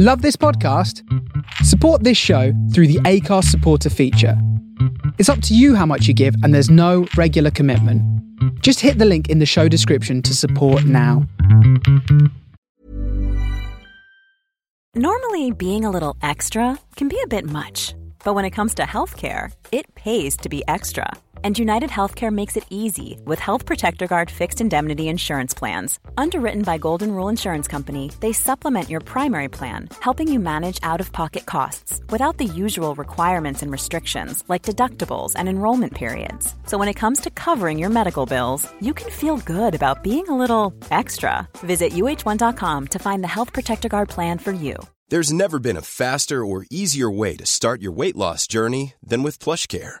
Love this podcast? Support this show through the Acast supporter feature. It's up to you how much you give, and there's no regular commitment. Just hit the link in the show description to support now. Normally, being a little extra can be a bit much, but when it comes to healthcare, it pays to be extra. And United Healthcare makes it easy with Health Protector Guard fixed indemnity insurance plans. Underwritten by Golden Rule Insurance Company, they supplement your primary plan, helping you manage out of pocket costs without the usual requirements and restrictions like deductibles and enrollment periods. So when it comes to covering your medical bills, you can feel good about being a little extra. Visit uh1.com to find the Health Protector Guard plan for you. There's never been a faster or easier way to start your weight loss journey than with PlushCare.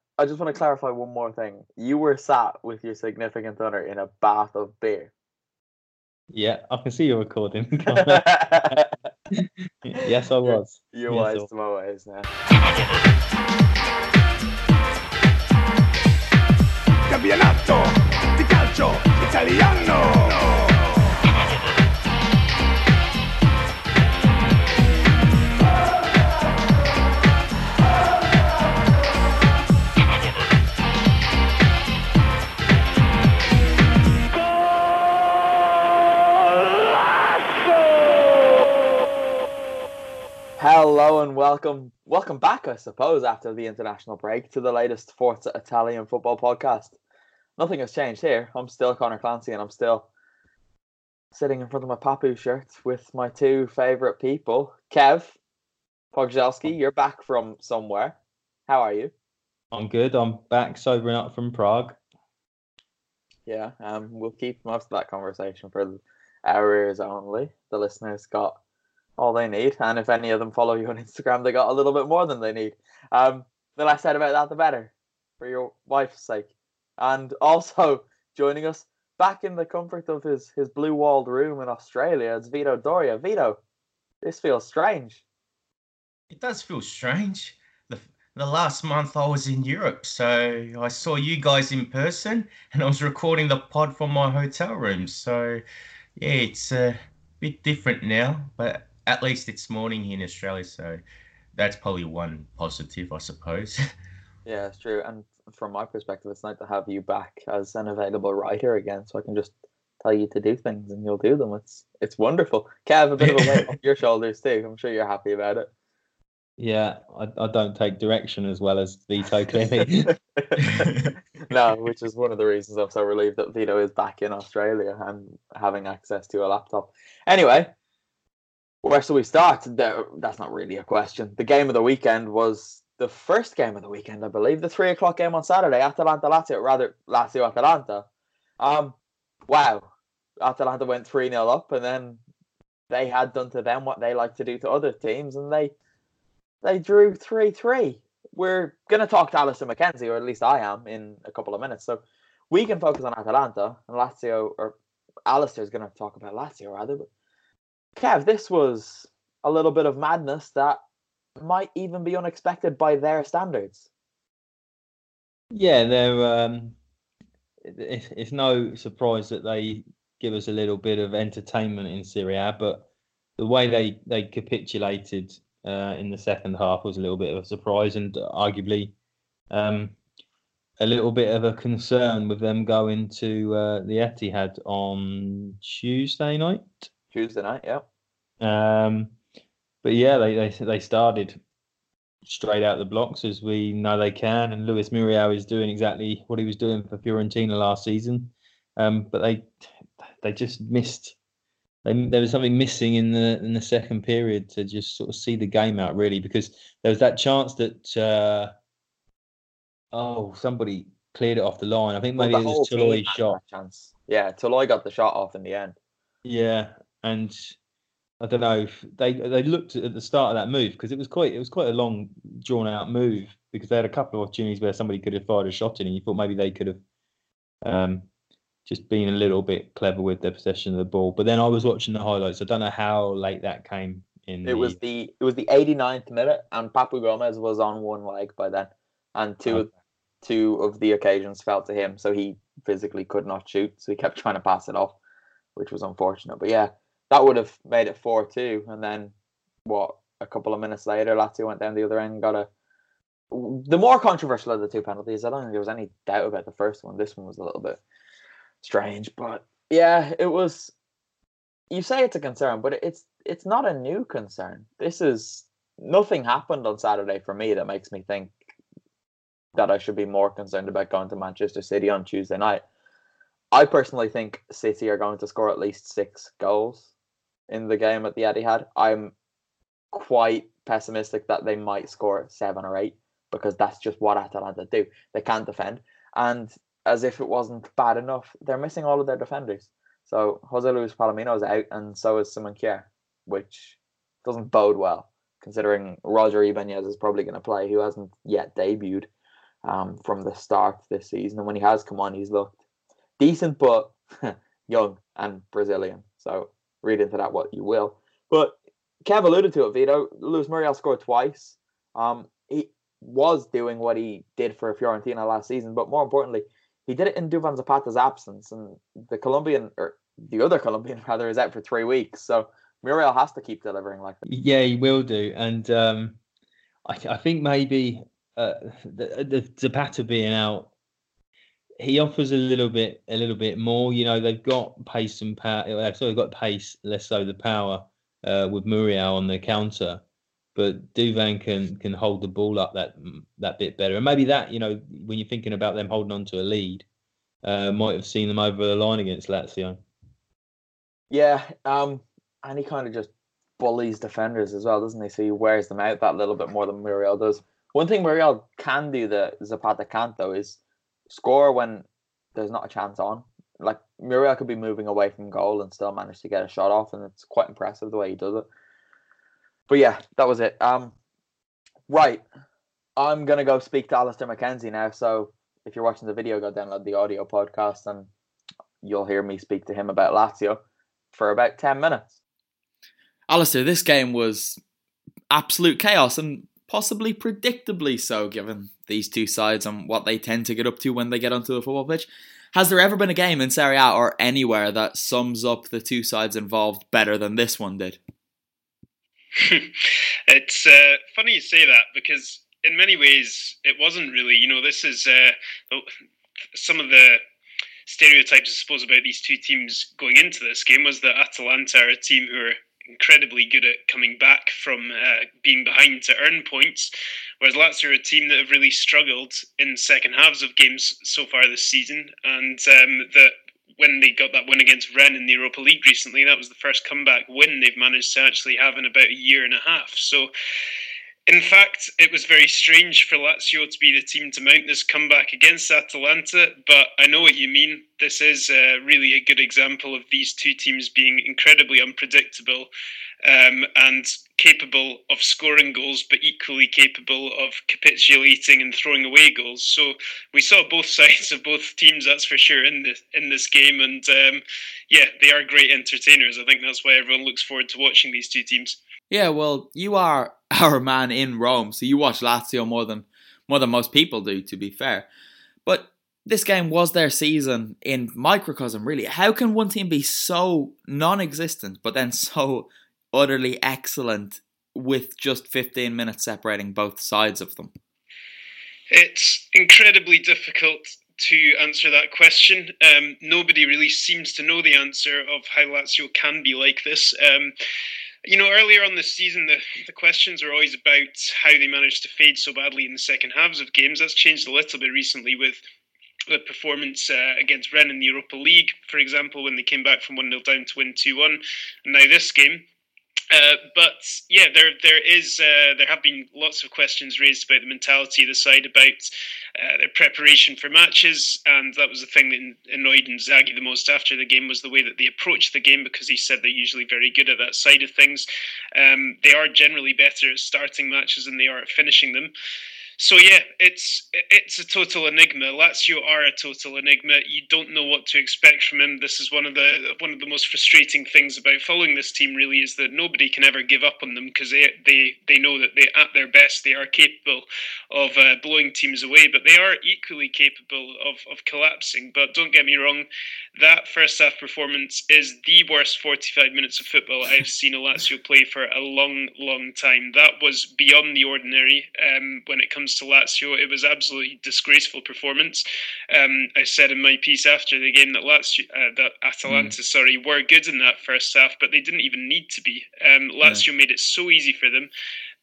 I just want to clarify one more thing. You were sat with your significant other in a bath of beer. Yeah, I can see you recording. yes, I was. You're Yes, wise I- to my ways now. Campionato di calcio italiano. Hello and welcome, welcome back, I suppose, after the international break to the latest Forza Italian football podcast. Nothing has changed here. I'm still Connor Clancy, and I'm still sitting in front of my Papu shirt with my two favorite people, Kev Pogzelski. You're back from somewhere. How are you? I'm good. I'm back sobering up from Prague. Yeah, um, we'll keep most of that conversation for our ears only. The listeners got all they need, and if any of them follow you on Instagram, they got a little bit more than they need. Um, the less said about that, the better, for your wife's sake. And also joining us back in the comfort of his his blue walled room in Australia, it's Vito Doria. Vito, this feels strange. It does feel strange. The, the last month I was in Europe, so I saw you guys in person and I was recording the pod from my hotel room. So, yeah, it's a bit different now, but at least it's morning here in Australia, so that's probably one positive, I suppose. Yeah, it's true. And from my perspective, it's nice to have you back as an available writer again, so I can just tell you to do things and you'll do them. It's it's wonderful. Kev, a bit of a weight off your shoulders too. I'm sure you're happy about it. Yeah, I, I don't take direction as well as Vito clearly. no, which is one of the reasons I'm so relieved that Vito is back in Australia and having access to a laptop. Anyway, where shall we start? That's not really a question. The game of the weekend was the first game of the weekend, I believe, the three o'clock game on Saturday, Atalanta Lazio, rather Lazio Atalanta. Um, wow, Atalanta went three 0 up, and then they had done to them what they like to do to other teams, and they they drew three three. We're gonna talk to Alistair McKenzie, or at least I am, in a couple of minutes. So we can focus on Atalanta and Lazio, or Alistair's gonna talk about Lazio rather. But Kev, this was a little bit of madness that might even be unexpected by their standards. yeah, they're. Um, it, it's no surprise that they give us a little bit of entertainment in Serie A, but the way they they capitulated uh, in the second half was a little bit of a surprise and arguably um, a little bit of a concern with them going to uh, the Etihad on Tuesday night. Tuesday night, yeah. Um, but yeah, they, they they started straight out the blocks as we know they can, and Luis Muriel is doing exactly what he was doing for Fiorentina last season. Um, but they they just missed. They, there was something missing in the in the second period to just sort of see the game out really because there was that chance that uh, oh somebody cleared it off the line. I think maybe the it was Toloi's shot. chance. Yeah, Toloi got the shot off in the end. Yeah, and I don't know if they they looked at the start of that move because it was quite it was quite a long drawn out move because they had a couple of opportunities where somebody could have fired a shot in and you thought maybe they could have um, just been a little bit clever with their possession of the ball. But then I was watching the highlights. I don't know how late that came in. It the, was the it was the 89th minute, and Papu Gomez was on one leg by then, and two of two of the occasions fell to him, so he physically could not shoot, so he kept trying to pass it off, which was unfortunate. But yeah, that would have made it four two, and then what? A couple of minutes later, Lazio went down the other end, got a. The more controversial of the two penalties, I don't think there was any doubt about the first one. This one was a little bit strange, but yeah, it was. You say it's a concern, but it's it's not a new concern. This is nothing happened on Saturday for me that makes me think that I should be more concerned about going to Manchester City on Tuesday night. I personally think City are going to score at least six goals in the game at the Etihad. I'm quite pessimistic that they might score seven or eight because that's just what Atalanta do. They can't defend, and as if it wasn't bad enough, they're missing all of their defenders. So Jose Luis Palomino is out, and so is Simon Kjaer, which doesn't bode well, considering Roger Ibanez is probably going to play, who hasn't yet debuted um, from the start this season. And when he has come on, he's looked decent, but young and Brazilian. So read into that what you will. But Kev alluded to it, Vito. Luis Muriel scored twice. Um, he was doing what he did for Fiorentina last season, but more importantly, he did it in Duvan Zapata's absence, and the Colombian or the other Colombian rather is out for three weeks. So Muriel has to keep delivering like that. Yeah, he will do, and um, I, I, think maybe uh, the, the Zapata being out, he offers a little bit, a little bit more. You know, they've got pace and power. They've sort of got pace, less so the power uh, with Muriel on the counter. But Duvan can can hold the ball up that that bit better, and maybe that you know when you're thinking about them holding on to a lead, uh, might have seen them over the line against Lazio. Yeah, um, and he kind of just bullies defenders as well, doesn't he? So he wears them out that little bit more than Muriel does. One thing Muriel can do that Zapata can't though is score when there's not a chance on. Like Muriel could be moving away from goal and still manage to get a shot off, and it's quite impressive the way he does it. But yeah, that was it. Um, right, I'm gonna go speak to Alistair McKenzie now. So if you're watching the video, go download the audio podcast, and you'll hear me speak to him about Lazio for about ten minutes. Alistair, this game was absolute chaos and possibly predictably so, given these two sides and what they tend to get up to when they get onto the football pitch. Has there ever been a game in Serie A or anywhere that sums up the two sides involved better than this one did? it's uh, funny you say that because in many ways it wasn't really. You know, this is uh, some of the stereotypes, I suppose, about these two teams going into this game was that Atalanta are a team who are incredibly good at coming back from uh, being behind to earn points, whereas Lazio are a team that have really struggled in second halves of games so far this season, and um, that when they got that win against Rennes in the Europa League recently, that was the first comeback win they've managed to actually have in about a year and a half. So in fact, it was very strange for Lazio to be the team to mount this comeback against Atalanta, but I know what you mean. This is uh, really a good example of these two teams being incredibly unpredictable um, and capable of scoring goals, but equally capable of capitulating and throwing away goals. So we saw both sides of both teams, that's for sure, in this in this game. And um, yeah, they are great entertainers. I think that's why everyone looks forward to watching these two teams. Yeah, well, you are our man in Rome, so you watch Lazio more than more than most people do, to be fair. But this game was their season in microcosm, really. How can one team be so non-existent, but then so utterly excellent with just 15 minutes separating both sides of them? It's incredibly difficult to answer that question. Um, nobody really seems to know the answer of how Lazio can be like this. Um, you know, earlier on this season, the, the questions were always about how they managed to fade so badly in the second halves of games. That's changed a little bit recently with the performance uh, against Rennes in the Europa League, for example, when they came back from 1 0 down to win 2 1. And now this game. Uh, but yeah, there there is uh, there have been lots of questions raised about the mentality of the side, about uh, their preparation for matches, and that was the thing that annoyed Inzaghi the most after the game was the way that they approached the game because he said they're usually very good at that side of things. Um, they are generally better at starting matches than they are at finishing them. So yeah, it's it's a total enigma. Lazio are a total enigma. You don't know what to expect from him. This is one of the one of the most frustrating things about following this team. Really, is that nobody can ever give up on them because they they they know that they at their best they are capable of uh, blowing teams away, but they are equally capable of of collapsing. But don't get me wrong, that first half performance is the worst 45 minutes of football I've seen a Lazio play for a long, long time. That was beyond the ordinary um, when it comes to Lazio. It was absolutely disgraceful performance. Um, I said in my piece after the game that Lazio, uh, that Atalanta, mm. sorry, were good in that first half, but they didn't even need to be. Um, Lazio yeah. made it so easy for them.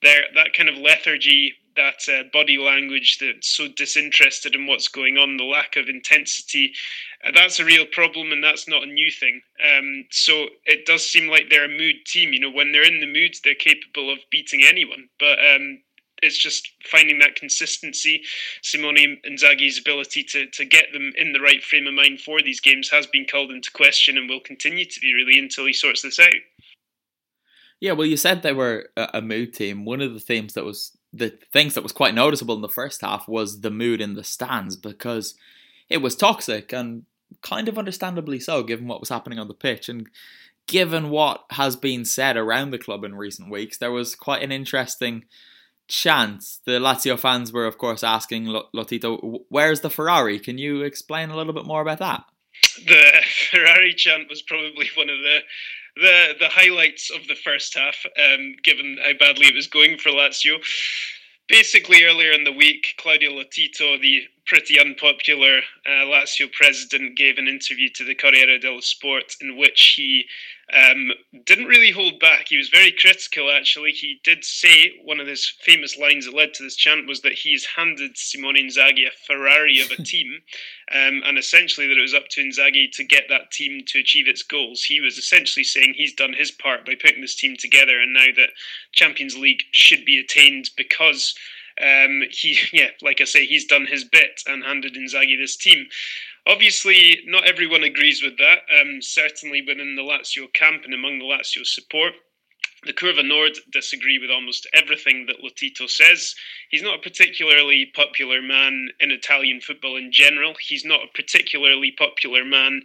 There, that kind of lethargy that uh, body language that's so disinterested in what's going on, the lack of intensity, uh, that's a real problem and that's not a new thing. Um, so it does seem like they're a mood team. You know, when they're in the mood, they're capable of beating anyone. But um, it's just finding that consistency. Simone Inzaghi's ability to, to get them in the right frame of mind for these games has been called into question and will continue to be really until he sorts this out. Yeah, well, you said they were a, mood team. One of the themes that was the things that was quite noticeable in the first half was the mood in the stands because it was toxic and kind of understandably so, given what was happening on the pitch and given what has been said around the club in recent weeks. There was quite an interesting chant. The Lazio fans were, of course, asking Lotito, "Where's the Ferrari?" Can you explain a little bit more about that? The Ferrari chant was probably one of the the the highlights of the first half, um, given how badly it was going for Lazio. Basically, earlier in the week, Claudio Lotito, the pretty unpopular uh, Lazio president, gave an interview to the Corriere dello Sport in which he um, didn't really hold back. He was very critical, actually. He did say one of his famous lines that led to this chant was that he's handed Simone Inzaghi a Ferrari of a team, um, and essentially that it was up to Inzaghi to get that team to achieve its goals. He was essentially saying he's done his part by putting this team together, and now that Champions League should be attained because. Um, he, yeah, like I say, he's done his bit and handed Inzaghi this team. Obviously, not everyone agrees with that. Um, certainly within the Lazio camp and among the Lazio support, the Curva Nord disagree with almost everything that Lotito says. He's not a particularly popular man in Italian football in general. He's not a particularly popular man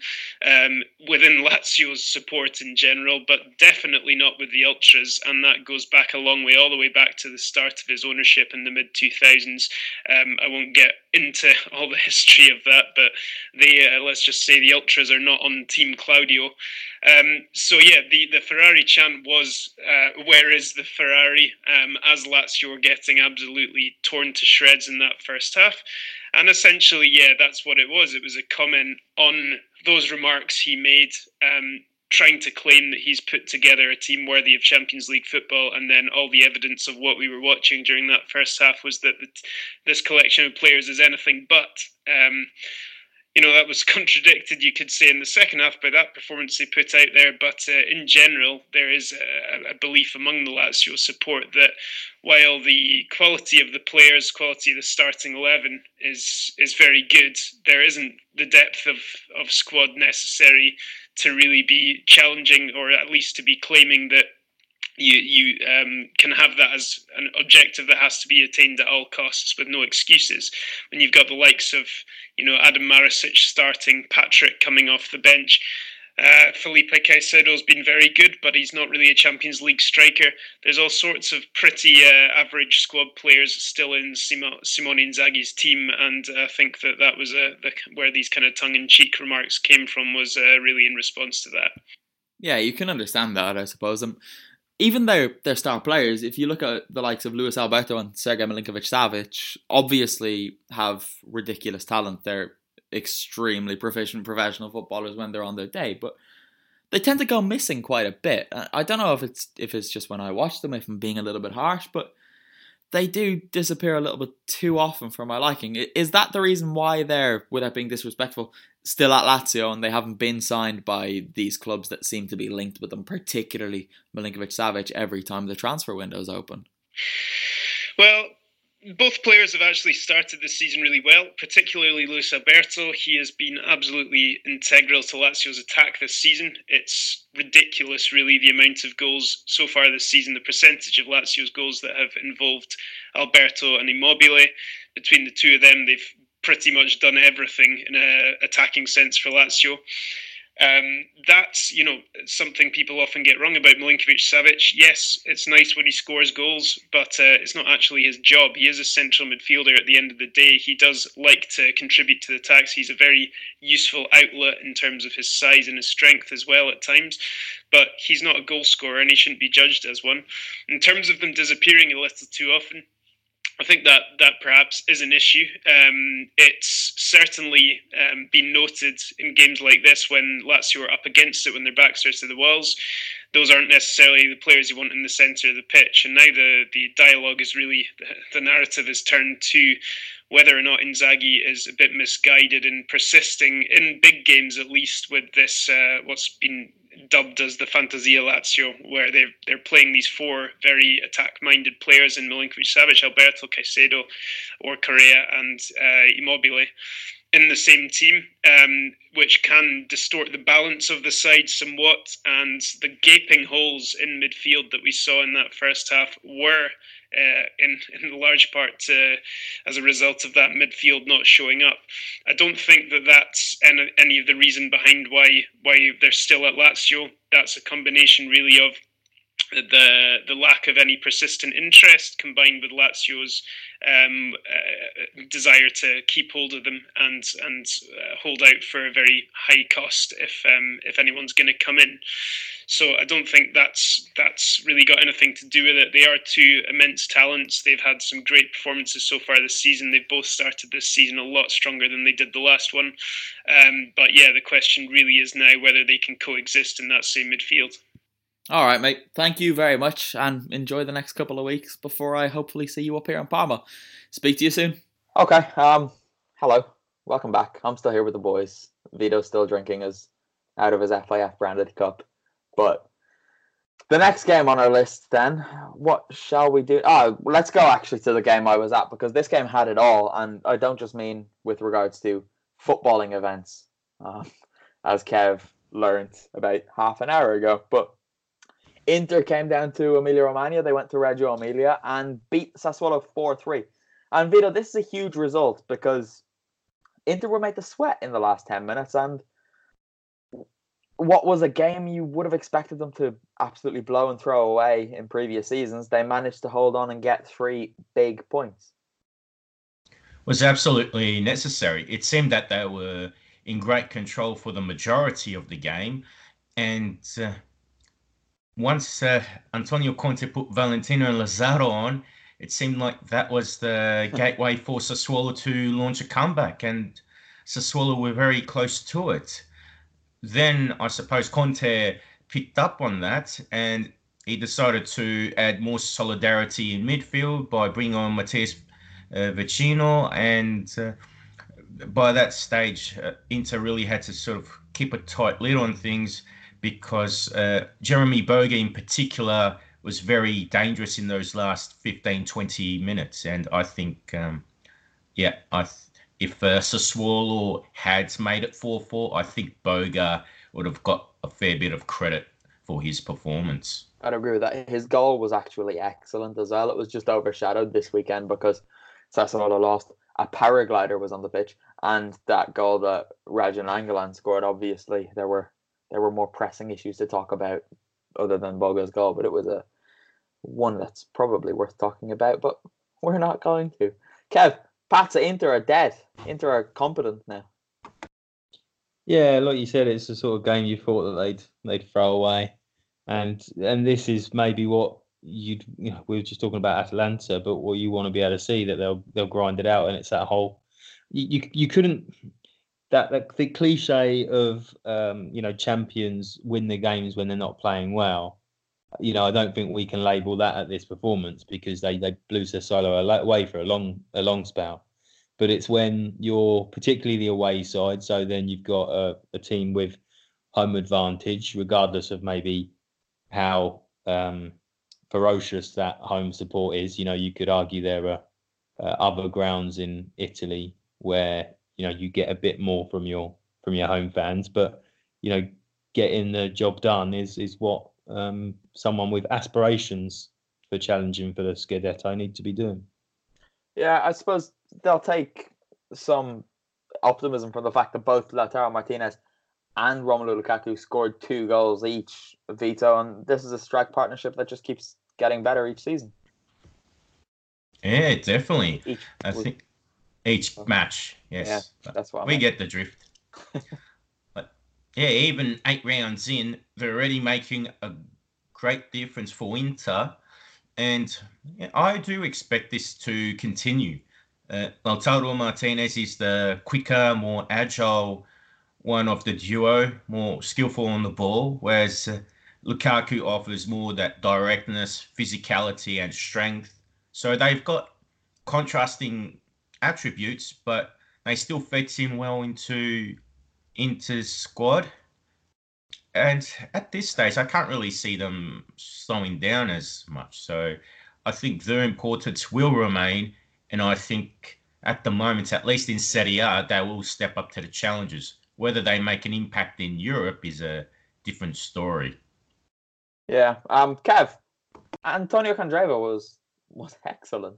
um, within Lazio's support in general, but definitely not with the Ultras. And that goes back a long way, all the way back to the start of his ownership in the mid 2000s. Um, I won't get into all the history of that, but they, uh, let's just say the Ultras are not on Team Claudio. Um, so yeah, the, the Ferrari chant was, uh, "Where is the Ferrari?" Um, as Lazio were getting absolutely torn to shreds in that first half, and essentially, yeah, that's what it was. It was a comment on those remarks he made, um, trying to claim that he's put together a team worthy of Champions League football, and then all the evidence of what we were watching during that first half was that this collection of players is anything but. Um, you know that was contradicted you could say in the second half by that performance they put out there but uh, in general there is a, a, belief among the Lazio support that while the quality of the players quality of the starting 11 is is very good there isn't the depth of, of squad necessary to really be challenging or at least to be claiming that you you um, can have that as an objective that has to be attained at all costs with no excuses. When you've got the likes of you know Adam Marusic starting, Patrick coming off the bench. Uh, Felipe Caicedo's been very good, but he's not really a Champions League striker. There's all sorts of pretty uh, average squad players still in Simo, Simone Inzaghi's team, and I think that that was uh, the, where these kind of tongue-in-cheek remarks came from was uh, really in response to that. Yeah, you can understand that, I suppose. Um, even though they're star players, if you look at the likes of Luis Alberto and Sergei Milinkovic Savic, obviously have ridiculous talent. They're extremely proficient professional footballers when they're on their day, but they tend to go missing quite a bit. I don't know if it's if it's just when I watch them, if I'm being a little bit harsh, but they do disappear a little bit too often for my liking. Is that the reason why they're, without being disrespectful, still at Lazio and they haven't been signed by these clubs that seem to be linked with them, particularly Milinkovic Savic, every time the transfer window is open? Well, both players have actually started the season really well, particularly Luis Alberto. He has been absolutely integral to Lazio's attack this season. It's ridiculous, really, the amount of goals so far this season, the percentage of Lazio's goals that have involved Alberto and Immobile. Between the two of them, they've pretty much done everything in an attacking sense for Lazio. Um, that's you know something people often get wrong about Milinkovic Savic. Yes, it's nice when he scores goals, but uh, it's not actually his job. He is a central midfielder at the end of the day. He does like to contribute to the attacks. He's a very useful outlet in terms of his size and his strength as well at times. But he's not a goal scorer, and he shouldn't be judged as one. In terms of them disappearing a little too often, I think that that perhaps is an issue. Um, it's certainly um, been noted in games like this when Lazio are up against it, when their backs are to the walls. Those aren't necessarily the players you want in the centre of the pitch. And now the, the dialogue is really, the, narrative is turned to whether or not Inzaghi is a bit misguided in persisting in big games, at least with this, uh, what's been dubbed as the Fantasia Lazio, where they're they're playing these four very attack-minded players in Milinkovic Savic, Alberto Caicedo, or Correa and uh, Immobile in the same team, um, which can distort the balance of the side somewhat. And the gaping holes in midfield that we saw in that first half were uh, in in large part to, as a result of that midfield not showing up. I don't think that that's any, any of the reason behind why why they're still at Lazio. That's a combination really of the the lack of any persistent interest combined with Lazio's um, uh, desire to keep hold of them and and uh, hold out for a very high cost if um, if anyone's going to come in. So I don't think that's that's really got anything to do with it. They are two immense talents. They've had some great performances so far this season. They've both started this season a lot stronger than they did the last one. Um, but yeah, the question really is now whether they can coexist in that same midfield. All right, mate. Thank you very much and enjoy the next couple of weeks before I hopefully see you up here in Parma. Speak to you soon. Okay. Um, hello. Welcome back. I'm still here with the boys. Vito's still drinking his out of his FIF branded cup. But the next game on our list, then, what shall we do? Oh, let's go actually to the game I was at because this game had it all, and I don't just mean with regards to footballing events, um, as Kev learned about half an hour ago, but Inter came down to Emilia Romagna. They went to Reggio Emilia and beat Sassuolo 4 3. And Vito, this is a huge result because Inter were made to sweat in the last 10 minutes. And what was a game you would have expected them to absolutely blow and throw away in previous seasons, they managed to hold on and get three big points. Was absolutely necessary. It seemed that they were in great control for the majority of the game. And. Uh, once uh, Antonio Conte put Valentino and Lazaro on, it seemed like that was the gateway for Sassuolo to launch a comeback, and Sassuolo were very close to it. Then I suppose Conte picked up on that, and he decided to add more solidarity in midfield by bringing on Matías uh, Vecino, and uh, by that stage, uh, Inter really had to sort of keep a tight lid on things because uh, Jeremy Boga in particular was very dangerous in those last 15, 20 minutes. And I think, um, yeah, I th- if uh, Sassuolo had made it 4 4, I think Boga would have got a fair bit of credit for his performance. I'd agree with that. His goal was actually excellent as well. It was just overshadowed this weekend because Sassuolo lost. A paraglider was on the pitch, and that goal that Radja Nainggolan scored, obviously, there were there were more pressing issues to talk about other than Boga's goal, but it was a one that's probably worth talking about, but we're not going to. Kev, Pazza Inter are dead. Inter are competent now. Yeah, like you said, it's the sort of game you thought that they'd they'd throw away, and and this is maybe what you'd you know, we were just talking about Atalanta, but what you want to be able to see that they'll they'll grind it out, and it's that whole you you, you couldn't that, that the cliche of um, you know champions win the games when they're not playing well. you know, I don't think we can label that at this performance because they they blew Sassuolo away for a long a long spell. But it's when you're particularly the away side, so then you've got a, a team with home advantage, regardless of maybe how um, ferocious that home support is. You know, you could argue there are uh, other grounds in Italy where you know you get a bit more from your from your home fans, but you know, getting the job done is is what um, someone with aspirations for challenging for the Scudetto need to be doing. Yeah, I suppose they'll take some optimism from the fact that both Lautaro Martinez and Romelu Lukaku scored two goals each, Vito, and this is a strike partnership that just keeps getting better each season. Yeah, definitely. Each I week. think each match, yes. Yeah, that's I we meant. get the drift. but yeah, even eight rounds in, they're already making a great difference for Inter, and yeah, I do expect this to continue. Uh, Lautaro Martinez is the quicker, more agile one of the duo, more skillful on the ball, whereas uh, Lukaku offers more that directness, physicality, and strength. So they've got contrasting attributes, but they still fit in well into Inter's squad. And at this stage, I can't really see them slowing down as much. So I think their importance will remain. And I think at the moment, at least in Serie A, they will step up to the challenges. Whether they make an impact in Europe is a different story. Yeah. Um, Kev, Antonio Candreva was was excellent.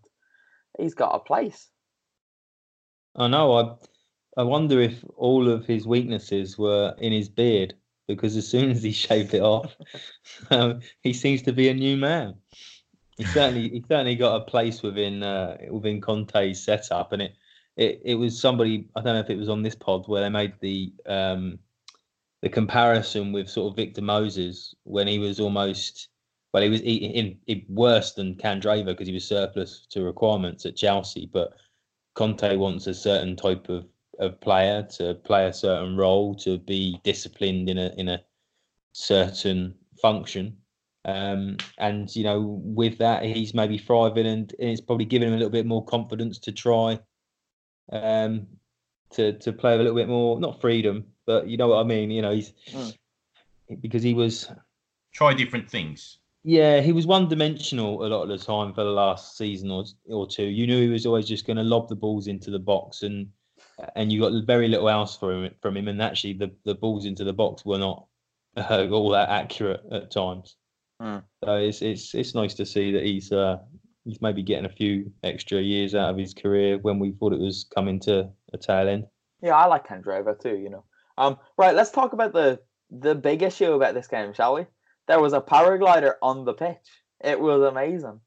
He's got a place. I know. I I wonder if all of his weaknesses were in his beard because as soon as he shaved it off, um, he seems to be a new man. He certainly he certainly got a place within uh, within Conte's setup, and it, it it was somebody I don't know if it was on this pod where they made the um, the comparison with sort of Victor Moses when he was almost well he was in, in, in worse than Candreva because he was surplus to requirements at Chelsea, but Conte wants a certain type of, of player to play a certain role, to be disciplined in a in a certain function. Um, and you know, with that, he's maybe thriving, and, and it's probably giving him a little bit more confidence to try, um, to to play a little bit more, not freedom, but you know what I mean. You know, he's Mm. because he was Try different things. Yeah, he was one dimensional a lot of the time for the last season or or two. You knew he was always just going to lob the balls into the box, and and you got very little else from him. From him, and actually, the, the balls into the box were not uh, all that accurate at times. Hmm. So it's it's it's nice to see that he's uh, he's maybe getting a few extra years out of his career when we thought it was coming to a tail end. Yeah, I like Candreva too. You know. Um, right. Let's talk about the the big issue about this game, shall we? There was a paraglider on the pitch. It was amazing,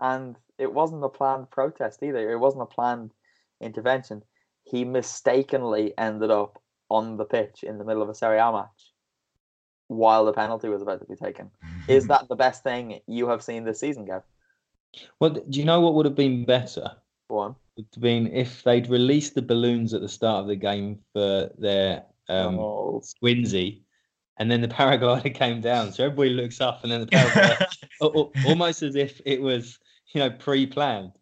and it wasn't a planned protest either. It wasn't a planned intervention. He mistakenly ended up on the pitch in the middle of a Serie A match while the penalty was about to be taken. Is that the best thing you have seen this season, Gav? Well, do you know what would have been better? One. Would have been if they'd released the balloons at the start of the game for their um, Oh. Squinzi, and then the paraglider came down. So everybody looks up, and then the paraglider, al- al- almost as if it was, you know, pre-planned.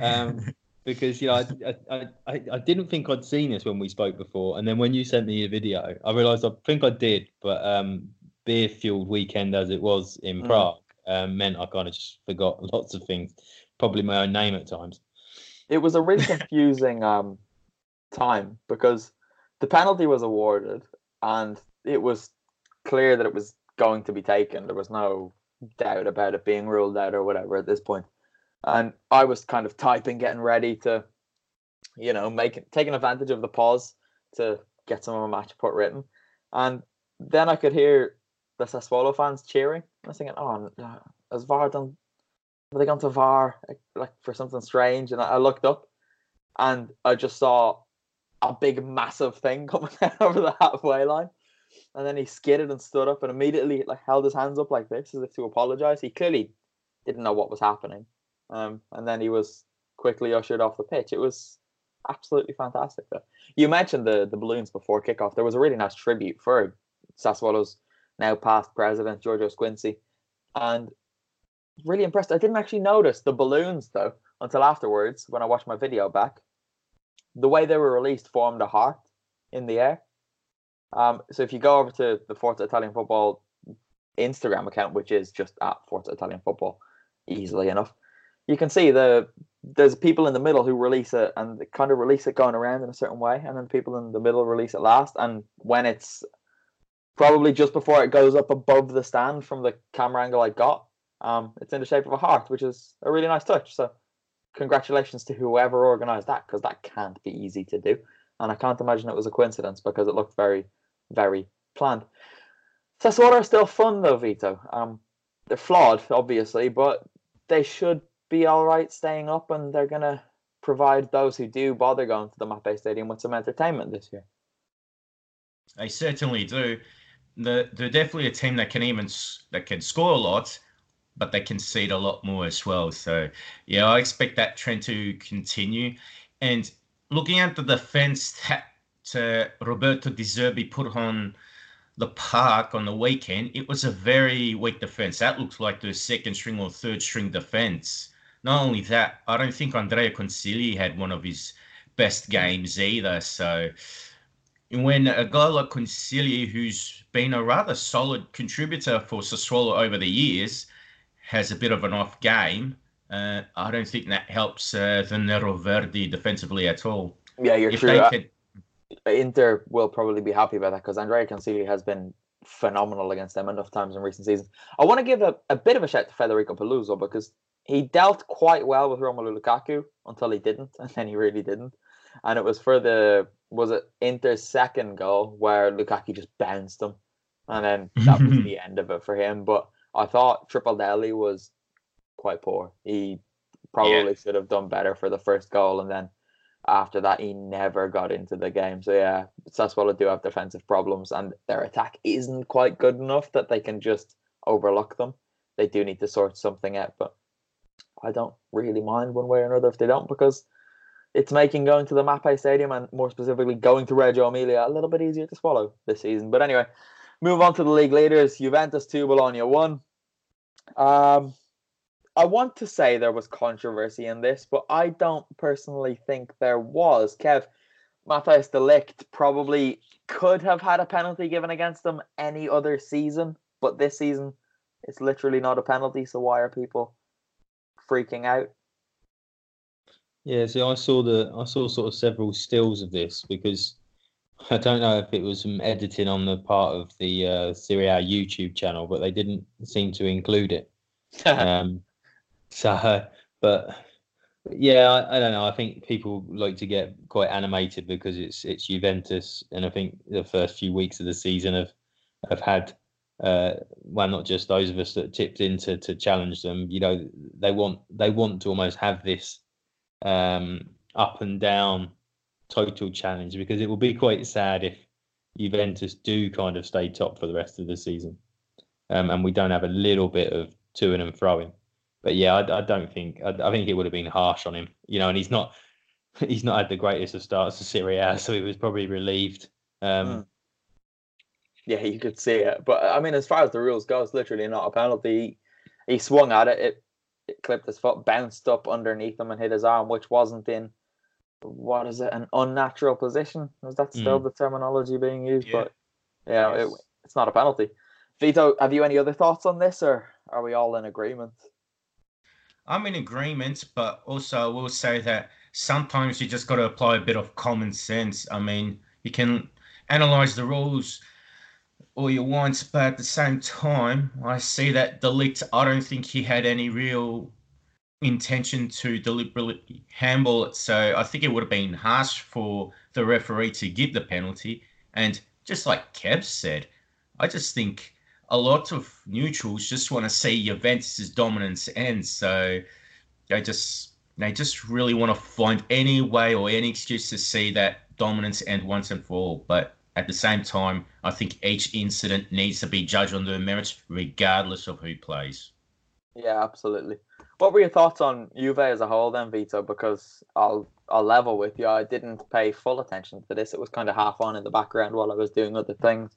Um, because you know, I, I, I, I didn't think I'd seen this when we spoke before, and then when you sent me a video, I realised I think I did, but um, beer-fueled weekend as it was in Mm. Prague um, meant I kind of just forgot lots of things, probably my own name at times. it was a really confusing um time because the penalty was awarded and it was clear that it was going to be taken. There was no doubt about it being ruled out or whatever at this point. And I was kind of typing, getting ready to, you know, make taking advantage of the pause to get some of my match report written. And then I could hear the Sassuolo fans cheering. I was thinking, oh, has VAR done have they gone to VAR like, for something strange? And I, looked up and I just saw a big massive thing coming down over the halfway line. And then he skidded and stood up and immediately like held his hands up like this as if to apologize. He clearly didn't know what was happening. Um, and then he was quickly ushered off the pitch. It was absolutely fantastic. Though. You mentioned the the balloons before kickoff. There was a really nice tribute for Sassuolo's now past president Giorgio Squinzi. and really impressed. I didn't actually notice the balloons though until afterwards when I watched my video back. The way they were released formed a heart in the air. Um, so if you go over to the Forza Italian Football Instagram account, which is just at Forza Italian Football, easily enough, you can see the there's people in the middle who release it and kind of release it going around in a certain way, and then people in the middle release it last. And when it's probably just before it goes up above the stand from the camera angle I got, um, it's in the shape of a heart, which is a really nice touch. So congratulations to whoever organized that because that can't be easy to do. And I can't imagine it was a coincidence because it looked very, very planned. Sassuolo are still fun though, Vito. Um, they're flawed, obviously, but they should be all right staying up, and they're gonna provide those who do bother going to the Mapei Stadium with some entertainment this year. They certainly do. The, they're definitely a team that can even that can score a lot, but they can concede a lot more as well. So yeah, I expect that trend to continue. And looking at the defense that uh, Roberto De Zerbi put on the park on the weekend, it was a very weak defense. That looked like the second string or third string defense. Not only that, I don't think Andrea Consigli had one of his best games either. So when a guy like Consigli, who's been a rather solid contributor for Sassuolo over the years, has a bit of an off game, uh, I don't think that helps uh, the Nero Verdi defensively at all. Yeah, you're if true. Could... Inter will probably be happy about that because Andrea Consigli has been phenomenal against them enough times in recent seasons. I want to give a, a bit of a shout to Federico Peluso because he dealt quite well with Romelu Lukaku until he didn't, and then he really didn't. And it was for the was it Inter's second goal where Lukaku just bounced him, and then that was the end of it for him. But I thought Tripaldelli was quite poor. He probably yeah. should have done better for the first goal, and then after that, he never got into the game. So yeah, Sassuolo do have defensive problems, and their attack isn't quite good enough that they can just overlook them. They do need to sort something out, but I don't really mind one way or another if they don't because it's making going to the Mapei Stadium and more specifically going to Reggio Emilia a little bit easier to swallow this season. But anyway, move on to the league leaders. Juventus 2, Bologna 1. Um, I want to say there was controversy in this, but I don't personally think there was. Kev, Matthijs de Ligt probably could have had a penalty given against them any other season, but this season it's literally not a penalty, so why are people freaking out. Yeah, see, I saw the I saw sort of several stills of this because I don't know if it was some editing on the part of the uh, Serie A YouTube channel, but they didn't seem to include it. um, so, but yeah, I, I, don't know. I think people like to get quite animated because it's it's Juventus, and I think the first few weeks of the season have have had uh, well, not just those of us that tipped in to, to challenge them. You know, they want they want to almost have this um, up and down total challenge because it will be quite sad if Juventus do kind of stay top for the rest of the season, um, and we don't have a little bit of to and throwing. But yeah, I, I don't think I, I, think it would have been harsh on him. You know, and he's not he's not had the greatest of starts to Serie A, so he was probably relieved. Um, mm yeah, you could see it. But I mean, as far as the rules go, it's literally not a penalty. He, he swung at it, it, it clipped his foot, bounced up underneath him, and hit his arm, which wasn't in what is it, an unnatural position? Is that still mm. the terminology being used? Yeah. But yeah, yes. it, it's not a penalty. Vito, have you any other thoughts on this, or are we all in agreement? I'm in agreement, but also I will say that sometimes you just got to apply a bit of common sense. I mean, you can analyze the rules all you want, but at the same time, I see that de Ligt, I don't think he had any real intention to deliberately handball it. So I think it would have been harsh for the referee to give the penalty. And just like Kev said, I just think a lot of neutrals just want to see Juventus's dominance end. So they just they just really want to find any way or any excuse to see that dominance end once and for all. But at the same time, I think each incident needs to be judged on their merits, regardless of who plays. Yeah, absolutely. What were your thoughts on Juve as a whole, then, Vito? Because I'll I'll level with you. I didn't pay full attention to this. It was kind of half on in the background while I was doing other things.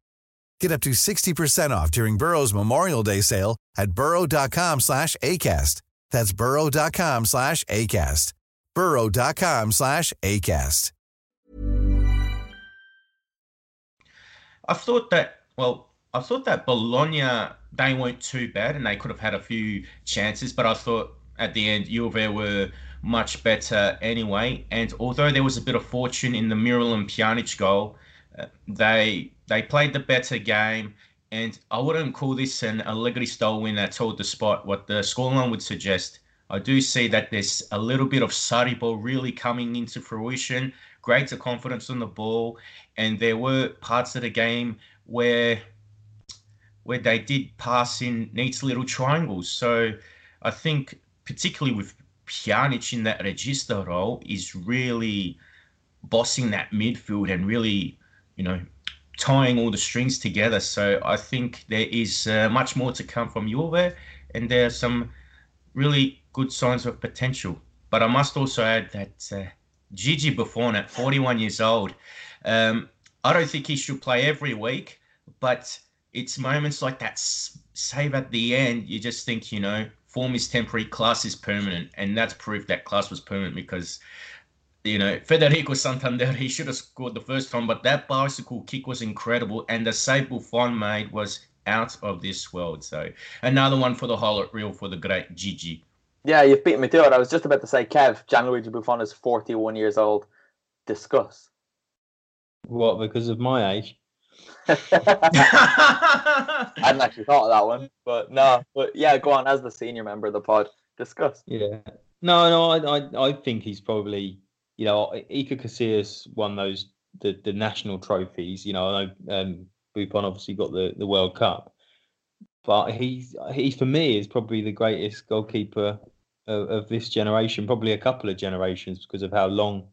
Get up to 60% off during Burrow's Memorial Day sale at burrow.com slash ACAST. That's burrow.com slash ACAST. burrow.com slash ACAST. I thought that, well, I thought that Bologna, they weren't too bad and they could have had a few chances, but I thought at the end, Juve were much better anyway. And although there was a bit of fortune in the Miralem Pjanic goal, they they played the better game. And I wouldn't call this an Allegri style win at all, despite what the scoreline would suggest. I do see that there's a little bit of Sarri ball really coming into fruition, greater confidence on the ball, and there were parts of the game where where they did pass in neat little triangles. So I think particularly with Pjanic in that regista role, is really bossing that midfield and really, you know, tying all the strings together. So I think there is uh, much more to come from Juve, and there are some really good signs of potential. But I must also add that uh, Gigi Buffon at 41 years old, um, I don't think he should play every week, but it's moments like that save at the end. You just think, you know, form is temporary, class is permanent, and that's proof that class was permanent because you know Federico Santander he should have scored the first time, but that bicycle kick was incredible, and the save Buffon made was out of this world. So another one for the highlight reel for the great Gigi. Yeah, you've beaten me to it. I was just about to say, Kev, Gianluigi Buffon is 41 years old. Discuss. What, because of my age? I hadn't actually thought of that one, but no. But yeah, go on. As the senior member of the pod, discuss. Yeah. No, no, I, I, I think he's probably, you know, Iker Casillas won those the, the national trophies. You know, I know um, obviously got the, the World Cup, but he's he for me is probably the greatest goalkeeper of, of this generation, probably a couple of generations because of how long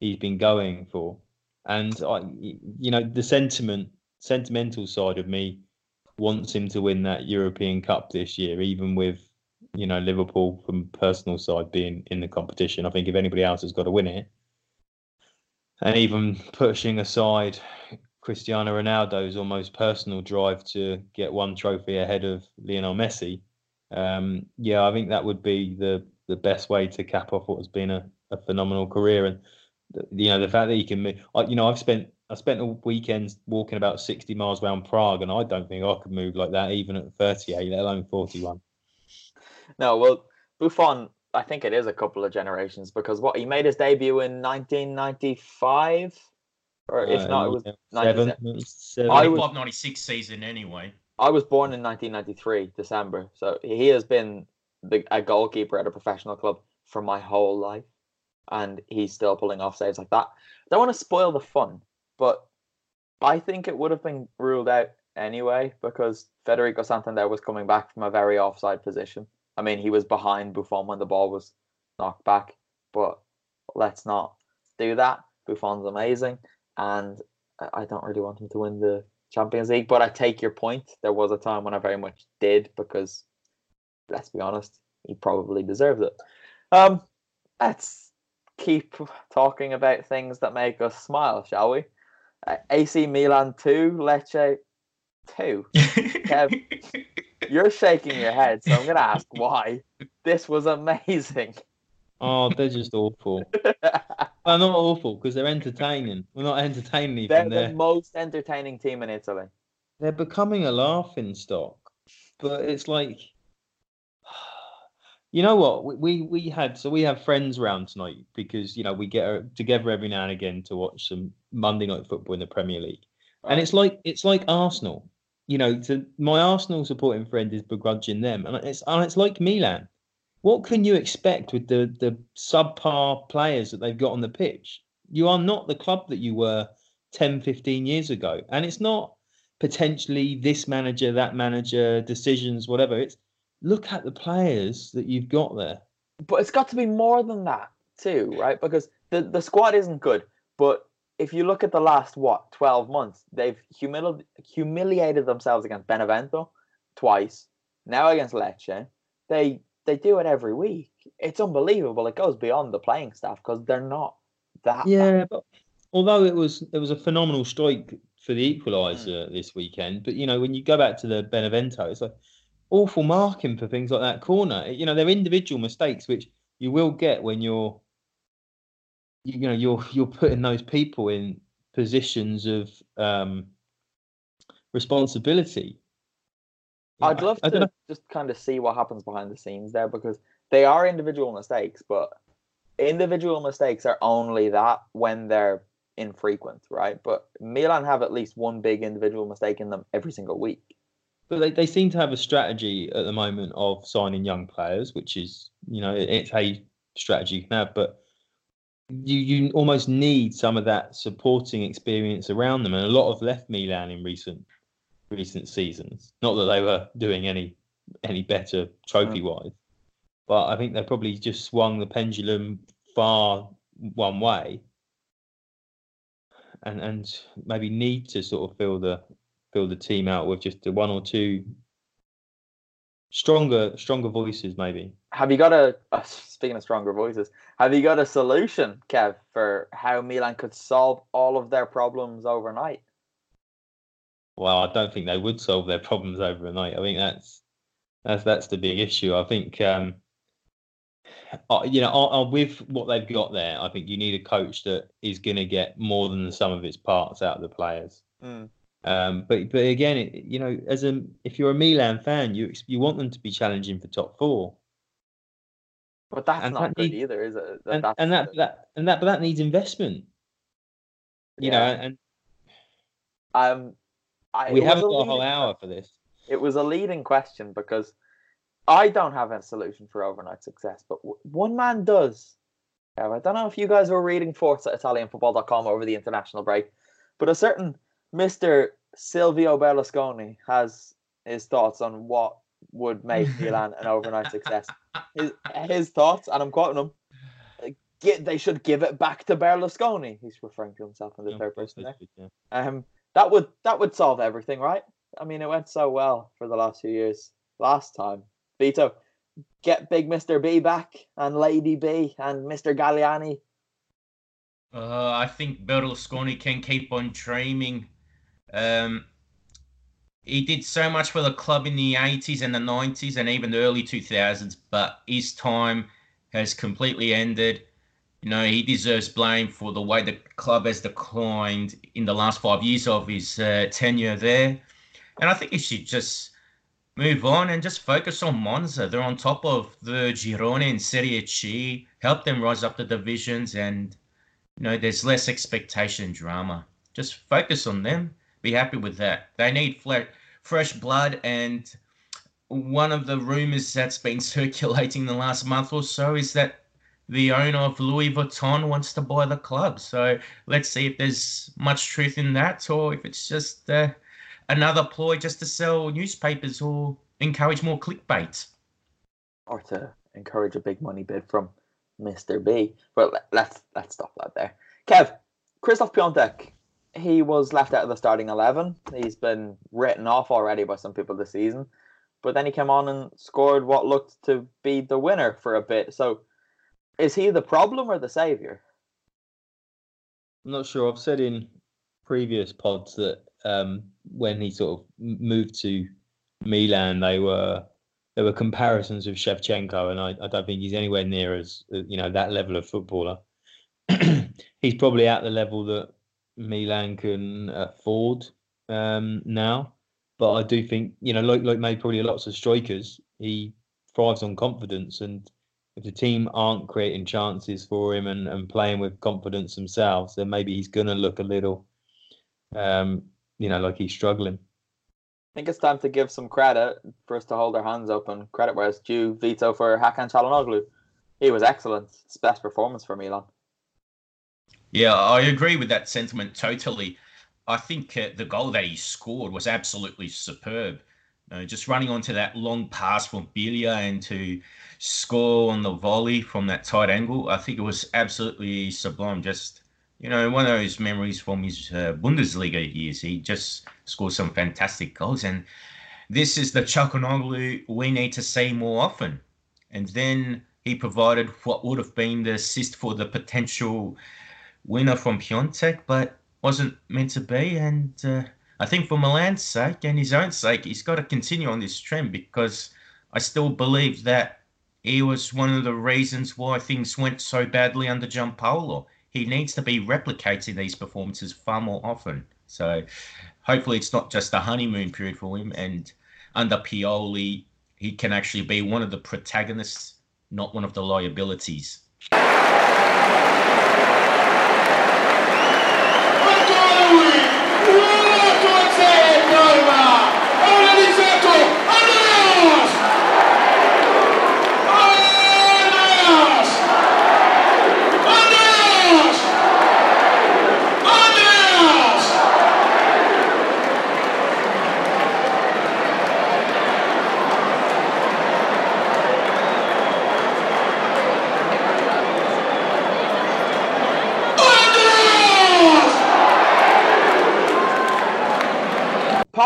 he's been going for. And I, you know, the sentiment, sentimental side of me wants him to win that European Cup this year, even with you know Liverpool from personal side being in the competition. I think if anybody else has got to win it, and even pushing aside Cristiano Ronaldo's almost personal drive to get one trophy ahead of Lionel Messi, um, yeah, I think that would be the the best way to cap off what has been a, a phenomenal career. And you know the fact that he can. You know, I've spent I spent the weekends walking about sixty miles around Prague, and I don't think I could move like that even at thirty-eight, let alone forty-one. No, well, Buffon, I think it is a couple of generations because what he made his debut in nineteen ninety-five, or if uh, not, it was seven, 97. I was 96 season anyway. I was born in 1993 December, so he has been the, a goalkeeper at a professional club for my whole life and he's still pulling off saves like that. I don't want to spoil the fun, but I think it would have been ruled out anyway because Federico Santander was coming back from a very offside position. I mean, he was behind Buffon when the ball was knocked back, but let's not do that. Buffon's amazing, and I don't really want him to win the Champions League. But I take your point. There was a time when I very much did because, let's be honest, he probably deserved it. Um, let's keep talking about things that make us smile, shall we? Uh, AC Milan 2, Lecce 2. Kev, you're shaking your head, so I'm going to ask why. This was amazing. Oh, they're just awful. well, not awful because they're entertaining. We're not entertaining They're the most entertaining team in Italy. they're becoming a laughing stock. But it's like, you know what? We, we we had so we have friends round tonight because you know we get uh, together every now and again to watch some Monday night football in the Premier League, and it's like it's like Arsenal. You know, to my Arsenal supporting friend is begrudging them, and it's and it's like Milan. What can you expect with the the subpar players that they've got on the pitch? You are not the club that you were 10, 15 years ago, and it's not potentially this manager, that manager, decisions, whatever. It's look at the players that you've got there. But it's got to be more than that too, right? Because the, the squad isn't good. But if you look at the last what twelve months, they've humili- humiliated themselves against Benevento twice. Now against Lecce, they they do it every week. It's unbelievable. It goes beyond the playing staff because they're not that. Yeah, but although it was it was a phenomenal strike for the equaliser mm. this weekend, but you know when you go back to the Benevento, it's like awful marking for things like that corner. You know they're individual mistakes which you will get when you're you, know you're you're putting those people in positions of um, responsibility. I'd love I to just kind of see what happens behind the scenes there because they are individual mistakes, but individual mistakes are only that when they're infrequent, right? But Milan have at least one big individual mistake in them every single week. But they, they seem to have a strategy at the moment of signing young players, which is, you know, it- it's a strategy you can have, but you you almost need some of that supporting experience around them. And a lot have left Milan in recent recent seasons. Not that they were doing any any better trophy wise, but I think they probably just swung the pendulum far one way and and maybe need to sort of fill the fill the team out with just the one or two stronger stronger voices maybe Have you got a, uh, speaking of stronger voices, have you got a solution, Kev, for how Milan could solve all of their problems overnight? well i don't think they would solve their problems overnight i think that's that's that's the big issue i think um uh, you know uh, uh, with what they've got there i think you need a coach that is going to get more than the sum of its parts out of the players Mm. Um, but but again, it, you know, as a if you're a Milan fan, you you want them to be challenging for top four, But that's And not that good need- either, is it? That- and, that's and that that and that but that needs investment. You know, and um, I, we haven't a got a whole hour for this. It was a leading question because I don't have a solution for overnight success, but w- one man does. Yeah, I don't know if you guys were reading Forza ItalianFootball.com over the international break, but a certain Mr. Silvio Berlusconi has his thoughts on what would make Milan an overnight success. His, his thoughts, and I'm quoting him, "Gi- they should give it back to Berlusconi. He's referring to himself in the third person there. Yeah. Um, that would that would solve everything, right? I mean, it went so well for the last few years. Last time, Vito, get Big Mister B back and Lady B and Mister Galliani. Uh, I think Berlusconi can keep on dreaming. Um, he did so much for the club in the 80s and the 90s and even the early 2000s, but his time has completely ended. You know, he deserves blame for the way the club has declined in the last five years of his uh, tenure there. And I think he should just move on and just focus on Monza. They're on top of the Girone and Serie C, help them rise up the divisions, and you know, there's less expectation drama. Just focus on them. Be happy with that. They need fle- fresh blood, and one of the rumors that's been circulating the last month or so is that the owner of Louis Vuitton wants to buy the club. So let's see if there's much truth in that, or if it's just uh, another ploy just to sell newspapers or encourage more clickbait. or to encourage a big money bid from Mr. B. But let's let's stop that there. Kev, Krzysztof Piatek, he was left out of the starting eleven. He's been written off already by some people this season, but then he came on and scored what looked to be the winner for a bit. So, Is he the problem or the savior? I'm not sure. I've said in previous pods that um, when he sort of moved to Milan, they were there were comparisons with Shevchenko, and I, I don't think he's anywhere near as uh, you know that level of footballer. he's probably at the level that Milan can afford um, now, but I do think you know, like like maybe probably lots of strikers, he thrives on confidence, and if the team aren't creating chances for him and, and playing with confidence themselves, then maybe he's going to look a little, um, you know, like he's struggling. I think it's time to give some credit for us to hold our hands and credit where it's due. Vito for Hakan Calhanoglu. He was excellent. It's best performance for Milan. Yeah, I agree with that sentiment totally. I think uh, the goal that he scored was absolutely superb. Just running onto that long pass from Biglia and to score on the volley from that tight angle, I think it was absolutely sublime. Just you know, one of those memories from his uh, Bundesliga years. He just scored some fantastic goals, and this is the Calhanoglu we need to see more often. And then he provided what would have been the assist for the potential winner from Piatek, but wasn't meant to be. And uh, I think for Milan's sake and his own sake, he's got to continue on this trend because I still believe that he was one of the reasons why things went so badly under Giampaolo he needs to be replicating these performances far more often. So hopefully it's not just a honeymoon period for him. And under Pioli, he can actually be one of the protagonists, not one of the liabilities.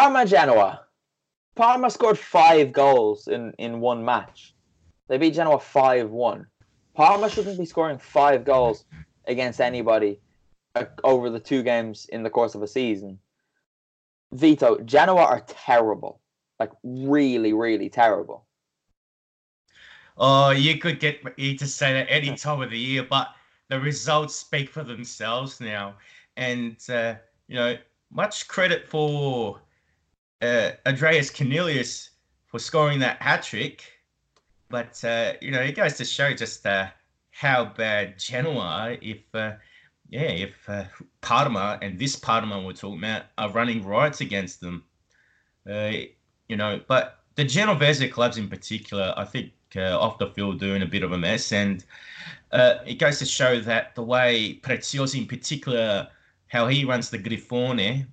Parma Genoa. Parma scored five goals in, in one match. They beat Genoa 5 1. Parma shouldn't be scoring five goals against anybody uh, over the two games in the course of a season. Vito, Genoa are terrible. Like, really, really terrible. Oh, you could get me to say that any time of the year, but the results speak for themselves now. And, uh, you know, much credit for uh, Andreas Cornelius for scoring that hat trick. But uh, you know, it goes to show just uh, how bad Genoa if, uh, yeah, if uh, Parma and this Parma we're talking about are running riots against them. Uh, you know, but the Genovese clubs in particular, I think off the field doing a bit of a mess, and it goes to show that the way Preziosi in particular, how he runs the Grifone,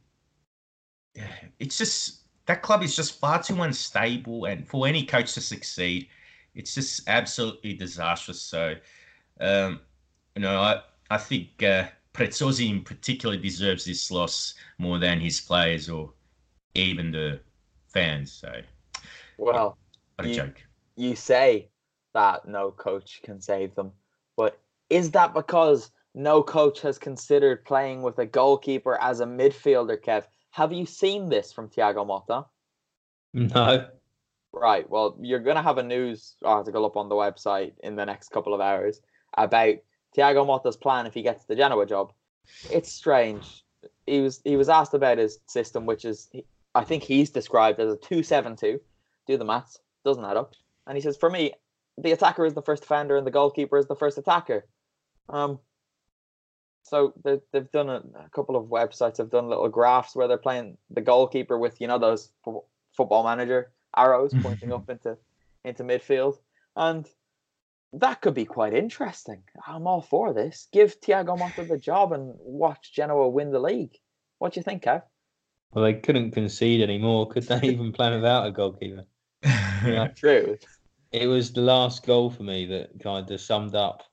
it's just that club is just far too unstable, and for any coach to succeed, it's just absolutely disastrous. So, um, you know, I I think uh, Preziosi in particular deserves this loss more than his players or even the fans. So, well, what a you, joke. You say that no coach can save them, but is that because no coach has considered playing with a goalkeeper as a midfielder, Kev? Have you seen this from Thiago Motta? No. Right. Well, you're going to have a news article up on the website in the next couple of hours about Thiago Motta's plan if he gets the Genoa job. It's strange. He was he was asked about his system, which is I think he's described as a two-seven-two. Do the maths, doesn't add up. And he says, for me, the attacker is the first defender and the goalkeeper is the first attacker. Um, so they, they've done a, a, couple of websites have done little graphs where they're playing the goalkeeper with you know those f- football manager arrows pointing up into into midfield. And that could be quite interesting. I'm all for this. Give Thiago Motta the job and watch genoa win the league. What do you think kev? Well they couldn't concede anymore could they even play without a goalkeeper? Yeah. true. It was the last goal for me that kind of summed up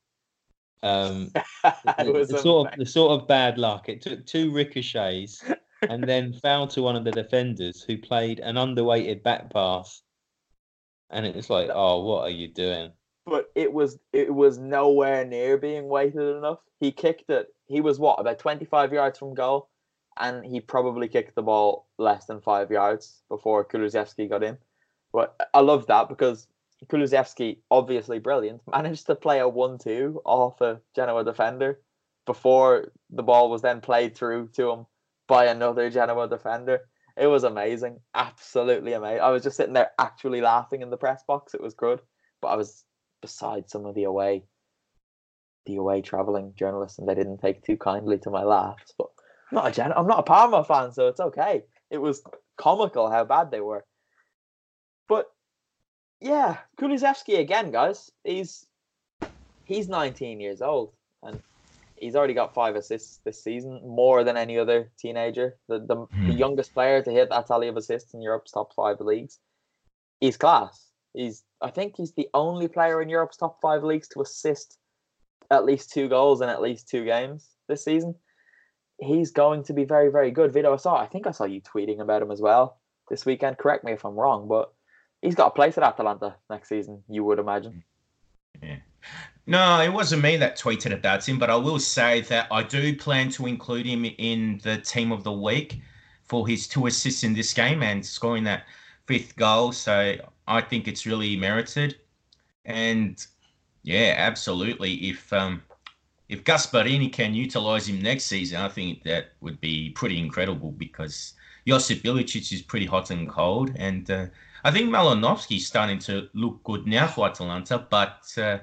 um, the, the sort of the sort of bad luck. It took two ricochets and then fell to one of the defenders who played an underweighted back pass, and it was like, oh, what are you doing? but it was it was nowhere near being weighted enough. He kicked it. He was what about twenty five yards from goal, and he probably kicked the ball less than five yards before Kulusevski got in. But I love that because Kulusevski, obviously brilliant, managed to play a one-two off a Genoa defender before the ball was then played through to him by another Genoa defender. It was amazing, absolutely amazing. I was just sitting there actually laughing in the press box. It was good, but I was beside some of the away, the away traveling journalists, and they didn't take too kindly to my laughs. But I'm not a Gen- I'm not a Parma fan, so it's okay. It was comical how bad they were. But yeah, Kulusevski again, guys. He's he's 19 years old and he's already got five assists this season, more than any other teenager. The the, Hmm. the youngest player to hit that tally of assists in Europe's top five leagues. He's class. He's I think he's the only player in Europe's top five leagues to assist at least two goals in at least two games this season. He's going to be very, very good. Vito, I saw I think I saw you tweeting about him as well this weekend. Correct me if I'm wrong, but he's got a place at Atalanta next season, you would imagine. Yeah. No, it wasn't me that tweeted about him, but I will say that I do plan to include him in the team of the week for his two assists in this game and scoring that fifth goal. So I think it's really merited. And yeah, absolutely. If um, if Gasperini can utilize him next season, I think that would be pretty incredible because Josip Ilicic is pretty hot and cold, and uh, I think Malinovsky's starting to look good now for Atalanta, but. Uh,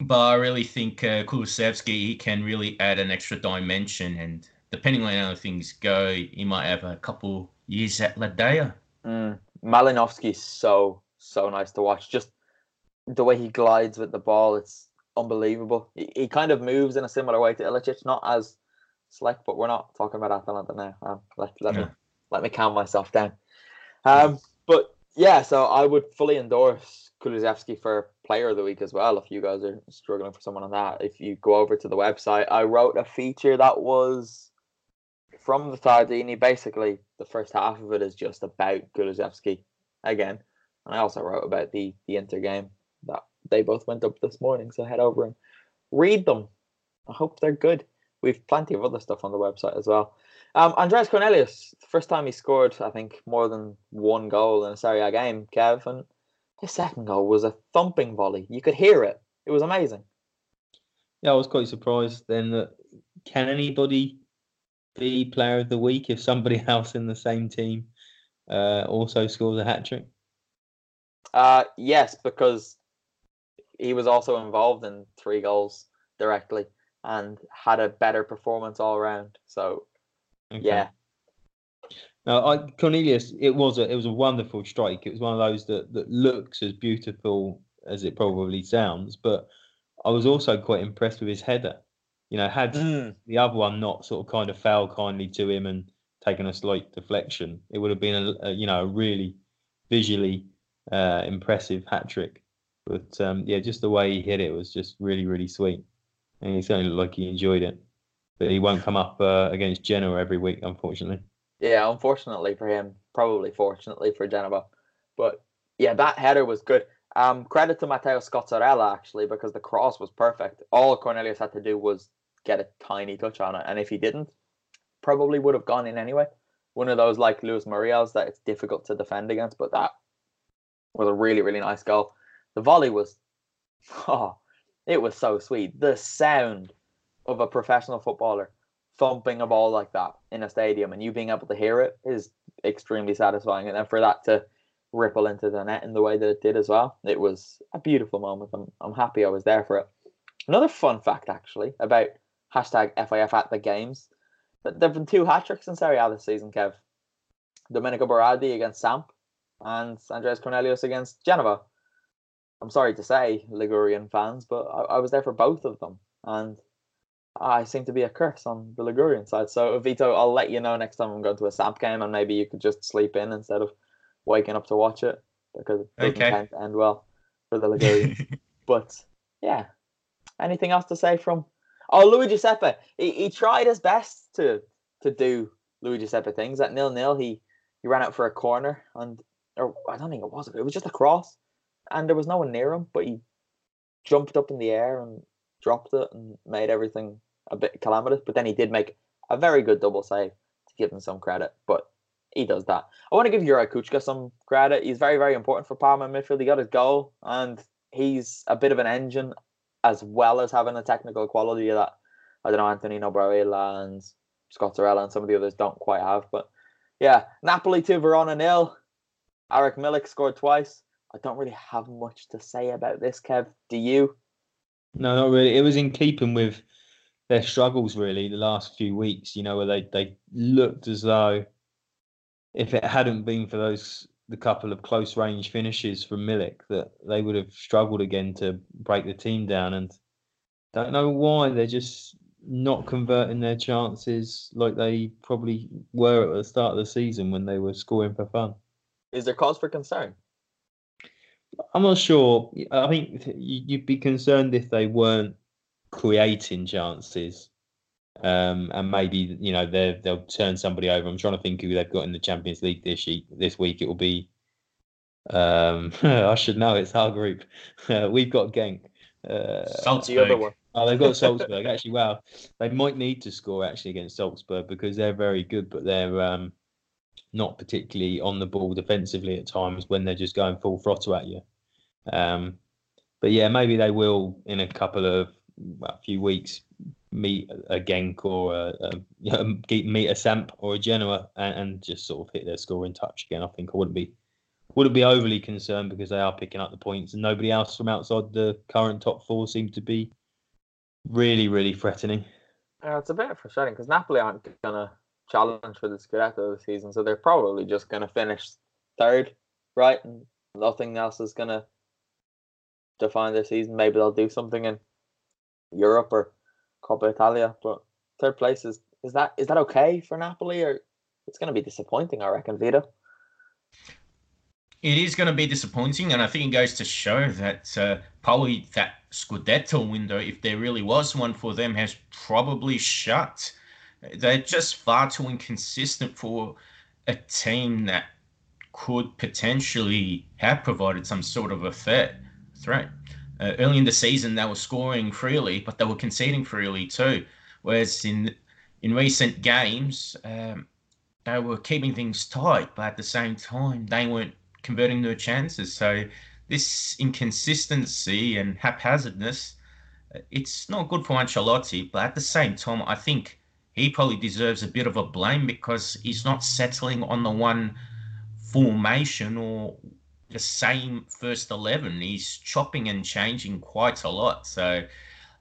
but I really think uh, Kulusevski he can really add an extra dimension, and depending on how things go, he might have a couple years at La Dea. Mm. Malinovsky's so so nice to watch. Just the way he glides with the ball, it's unbelievable. He, he kind of moves in a similar way to Ilicic, not as slick, but we're not talking about Atalanta now. Um, let let me let me calm myself down. Um, but yeah, so I would fully endorse Kulusevski for Player of the Week as well. If you guys are struggling for someone on that, if you go over to the website, I wrote a feature that was from the Tardini. Basically, the first half of it is just about Kulusevski again, and I also wrote about the the Inter game that they both went up this morning. So head over and read them. I hope they're good. We've plenty of other stuff on the website as well. Um, Andreas Cornelius, first time he scored, I think, more than one goal in a Serie A game, Kevin. his second goal was a thumping volley. You could hear it. It was amazing. Yeah, I was quite surprised then that can anybody be player of the week if somebody else in the same team uh, also scores a hat trick? Uh, yes, because he was also involved in three goals directly and had a better performance all around. So, yeah, No, I, Cornelius, it was a it was a wonderful strike. It was one of those that that looks as beautiful as it probably sounds, but I was also quite impressed with his header. You know, had Mm. the other one not sort of kind of fell kindly to him and taken a slight deflection, it would have been a, a you know a really visually uh, impressive hat trick. But um, yeah, just the way he hit it was just really really sweet, and he certainly looked like he enjoyed it. But he won't come up uh, against Genoa every week, unfortunately. Yeah, unfortunately for him, probably fortunately for Genova. But yeah, that header was good. Um, credit to Matteo Scozzarella actually because the cross was perfect. All Cornelius had to do was get a tiny touch on it, and if he didn't, probably would have gone in anyway. One of those like Luis Mariel's that it's difficult to defend against, but that was a really really nice goal. The volley was, oh, it was so sweet. The sound of a professional footballer thumping a ball like that in a stadium and you being able to hear it is extremely satisfying. And then for that to ripple into the net in the way that it did as well, it was a beautiful moment. I'm, I'm happy I was there for it. Another fun fact, actually, about hashtag FIF at the games. There have been two hat tricks in Serie A this season, Kev. Domenico Berardi against Samp and Andres Cornelius against Genova. I'm sorry to say, Ligurian fans, but I, I was there for both of them. And I seem to be a curse on the Ligurian side. So, Vito, I'll let you know next time I'm going to a Samp game, and maybe you could just sleep in instead of waking up to watch it because it doesn't Okay. tend to end well for the Ligurian. but yeah, anything else to say from? Oh, Luigi Sepe. He, he tried his best to to do Luigi Sepe things. At nil nil, he he ran out for a corner, and or I don't think it was. It was just a cross, and there was no one near him. But he jumped up in the air and dropped it and made everything a bit calamitous. But then he did make a very good double save to give him some credit. But he does that. I want to give Juraj Kucka some credit. He's very, very important for Parma midfield. He got his goal, and he's a bit of an engine as well as having a technical quality that I don't know Antonino Barillà and Scozzarella and some of the others don't quite have. But yeah, Napoli to Verona nil. Arek Milik scored twice. I don't really have much to say about this, Kev. Do you? No, not really. It was in keeping with their struggles, really, the last few weeks. You know, where they they looked as though if it hadn't been for those the couple of close range finishes from Milik, that they would have struggled again to break the team down. And don't know why they're just not converting their chances like they probably were at the start of the season when they were scoring for fun. Is there cause for concern? I'm not sure. I think you'd be concerned if they weren't creating chances, um, and maybe you know they they'll turn somebody over. I'm trying to think who they've got in the Champions League this week. This week it will be. Um, I should know. It's our group. Uh, we've got Genk. Uh, Salzburg. Oh, they've got Salzburg. actually, wow, they might need to score actually against Salzburg because they're very good, but they're um, not particularly on the ball defensively at times when they're just going full throttle at you. Um, but yeah, maybe they will in a couple of well, a few weeks meet a Genk or a, a, meet a Samp or a Genoa and, and, just sort of hit their scoring touch again. I think I wouldn't be wouldn't be overly concerned because they are picking up the points and nobody else from outside the current top four seems to be really really threatening. Yeah, it's a bit frustrating because Napoli aren't gonna challenge for the Scudetto this season, so they're probably just gonna finish third, right? And nothing else is gonna define their season. Maybe they'll do something in Europe or Coppa Italia, but third place is is that is that okay for Napoli or it's going to be disappointing, I reckon, Vito. It is going to be disappointing, and I think it goes to show that uh, probably that Scudetto window, if there really was one for them, has probably shut. They're just far too inconsistent for a team that could potentially have provided some sort of a threat. Threat. Uh, early in the season, they were scoring freely, but they were conceding freely too. Whereas in in recent games, um, they were keeping things tight, but at the same time, they weren't converting their chances. So this inconsistency and haphazardness, uh, it's not good for Ancelotti. But at the same time, I think he probably deserves a bit of a blame because he's not settling on the one formation or the same first 11. He's chopping and changing quite a lot. So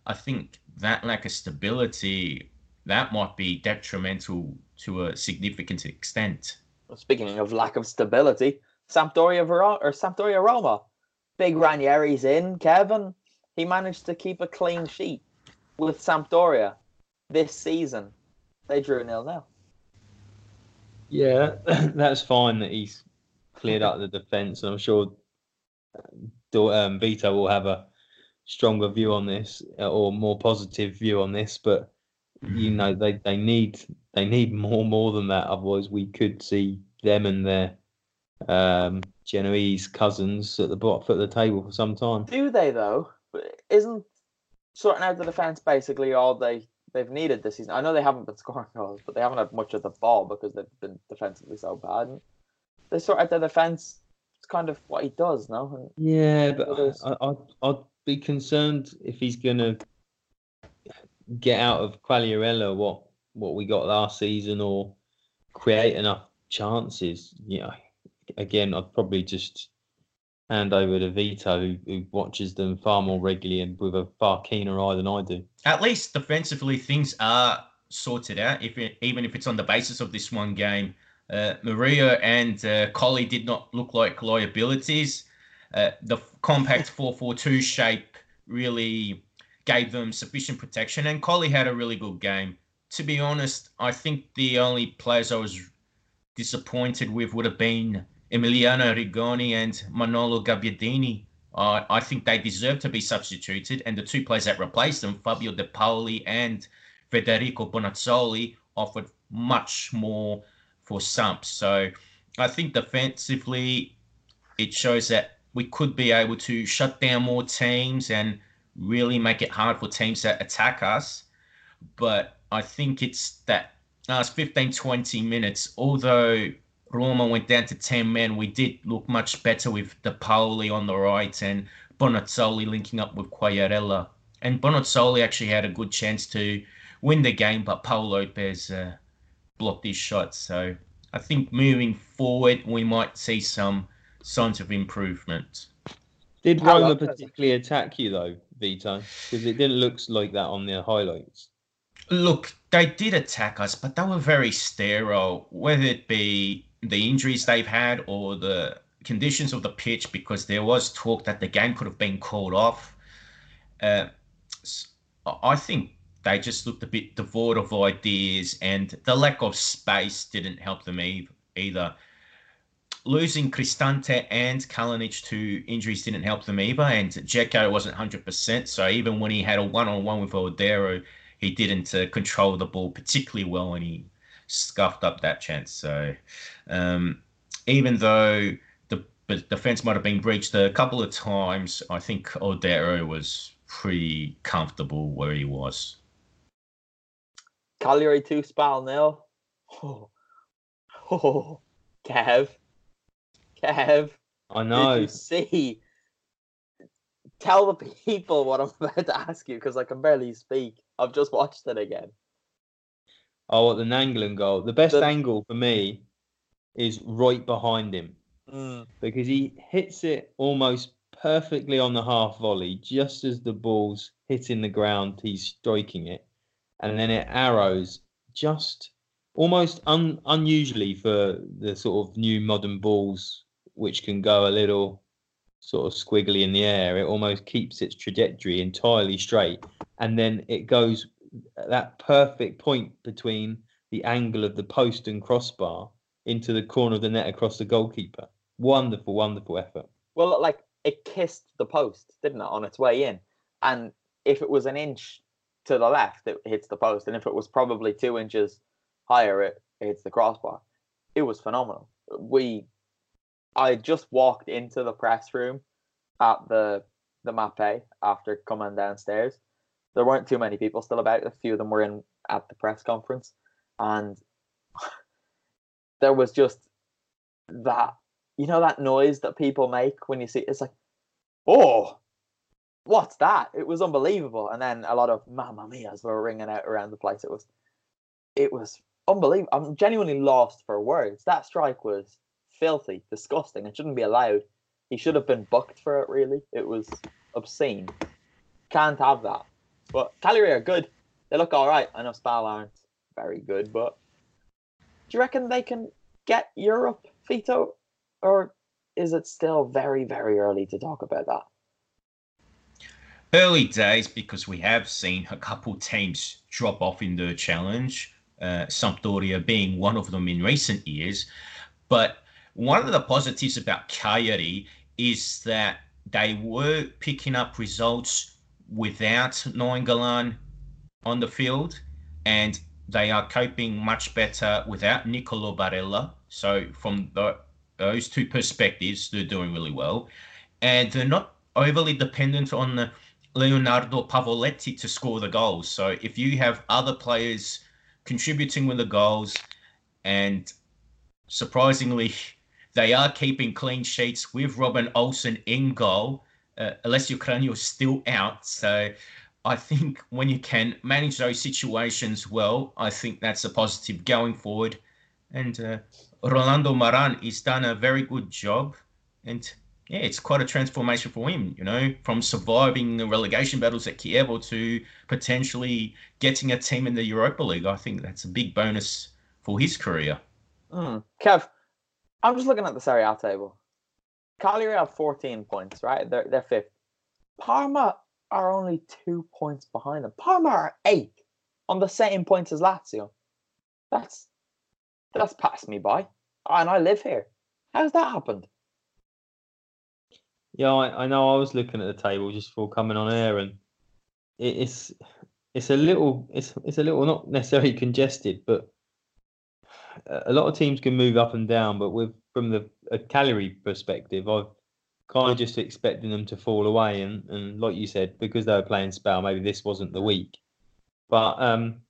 I think that lack of stability, that might be detrimental to a significant extent. Speaking of lack of stability, Sampdoria or Sampdoria Roma. Big Ranieri's in, Kevin. He managed to keep a clean sheet with Sampdoria this season. They drew nil nil. Yeah, that's fine that he's cleared up the defence, and I'm sure um, Vito will have a stronger view on this or more positive view on this. But you know, they, they need they need more more than that. Otherwise, we could see them and their um, Genoese cousins at the bottom of the table for some time. Do they though? Isn't sorting out the defence basically all they they've needed this season? I know they haven't been scoring goals, but they haven't had much of the ball because they've been defensively so bad And they sort out their defense. It's kind of what he does, no? Yeah, but I, I'd, I'd be concerned if he's gonna get out of Quagliarella what what we got last season or create enough chances. You know, again, I'd probably just hand over to Vito, who, who, watches them far more regularly and with a far keener eye than I do. At least defensively, things are sorted out. If it, even if it's on the basis of this one game, uh, Maria and uh, Colley did not look like liabilities. Uh, the compact 4-4-2 shape really gave them sufficient protection, and Colley had a really good game. To be honest, I think the only players I was disappointed with would have been Emiliano Rigoni and Manolo Gabbiadini. Uh, I think they deserve to be substituted, and the two players that replaced them, Fabio Depaoli and Federico Bonazzoli, offered much more for Samp. So I think defensively, it shows that we could be able to shut down more teams and really make it hard for teams that attack us. But I think it's that last 15, 20 minutes, although Roma went down to 10 men, we did look much better with Depaoli on the right and Bonazzoli linking up with Quagliarella. And Bonazzoli actually had a good chance to win the game, but Pau Lopez uh, blocked his shot. So I think moving forward, we might see some signs of improvement. Did Roma particularly attack you though, Vito? Because it didn't look like that on the highlights. Look, they did attack us, but they were very sterile, whether it be the injuries they've had or the conditions of the pitch, because there was talk that the game could have been called off. Uh, I think they just looked a bit devoid of ideas, and the lack of space didn't help them either. Losing Cristante and Kalinic to injuries didn't help them either, and Dzeko wasn't 100%, so even when he had a one on one with Audero, he didn't uh, control the ball particularly well, and he scuffed up that chance. So um, even though the defense might have been breached a couple of times, I think Audero was pretty comfortable where he was. Cagliari 2, Spal nil. Oh. oh, Kev. Kev. I know. Did you see? Tell the people what I'm about to ask you because I can barely speak. I've just watched it again. Oh, what the Nainggolan goal. The best the... angle for me is right behind him mm. because he hits it almost perfectly on the half volley, just as the ball's hitting the ground, he's striking it, and then it arrows just almost un- unusually for the sort of new modern balls, which can go a little sort of squiggly in the air. It almost keeps its trajectory entirely straight, and then it goes that perfect point between the angle of the post and crossbar into the corner of the net across the goalkeeper. Wonderful, wonderful effort. Well, like it kissed the post, didn't it, on its way in? And if it was an inch to the left, it hits the post, and if it was probably two inches higher, it, it hits the crossbar. It was phenomenal. We, I just walked into the press room at the the Mapei after coming downstairs. There weren't too many people still about. A few of them were in at the press conference, and there was just that you know that noise that people make when you see it's like, oh, what's that? It was unbelievable. And then a lot of Mamma Mia's were ringing out around the place. It was, it was unbelievable. I'm genuinely lost for words. That strike was filthy, disgusting. It shouldn't be allowed. He should have been booked for it. Really, it was obscene. Can't have that. But Cagliari are good. They look all right. I know Spal aren't very good, but do you reckon they can get Europe, Vito? or is it still very, very early to talk about that? Early days because we have seen a couple teams drop off in the challenge, uh, Sampdoria being one of them in recent years. But one of the positives about Cagliari is that they were picking up results without Nainggolan on the field, and they are coping much better without Nicolo Barella. So from the those two perspectives, they're doing really well. And they're not overly dependent on Leonardo Pavoletti to score the goals. So if you have other players contributing with the goals, and surprisingly, they are keeping clean sheets with Robin Olsen in goal. Uh, Alessio Cragno is still out. So I think when you can manage those situations well, I think that's a positive going forward. And uh, Rolando Maran has done a very good job, and yeah, it's quite a transformation for him. You know, from surviving the relegation battles at Chievo to potentially getting a team in the Europa League. I think that's a big bonus for his career. Mm. Kev, I'm just looking at the Serie A table. Cagliari have 14 points, right? They're they're fifth. Parma are only two points behind them. Parma are eight on the same points as Lazio. That's that's passed me by, and I live here. How's that happened? Yeah, I, I know. I was looking at the table just before coming on air, and it, it's it's a little it's it's a little not necessarily congested, but a lot of teams can move up and down. But with from the a Cagliari perspective, I've kind of just expecting them to fall away. And, and like you said, because they were playing Spal, maybe this wasn't the week. But um,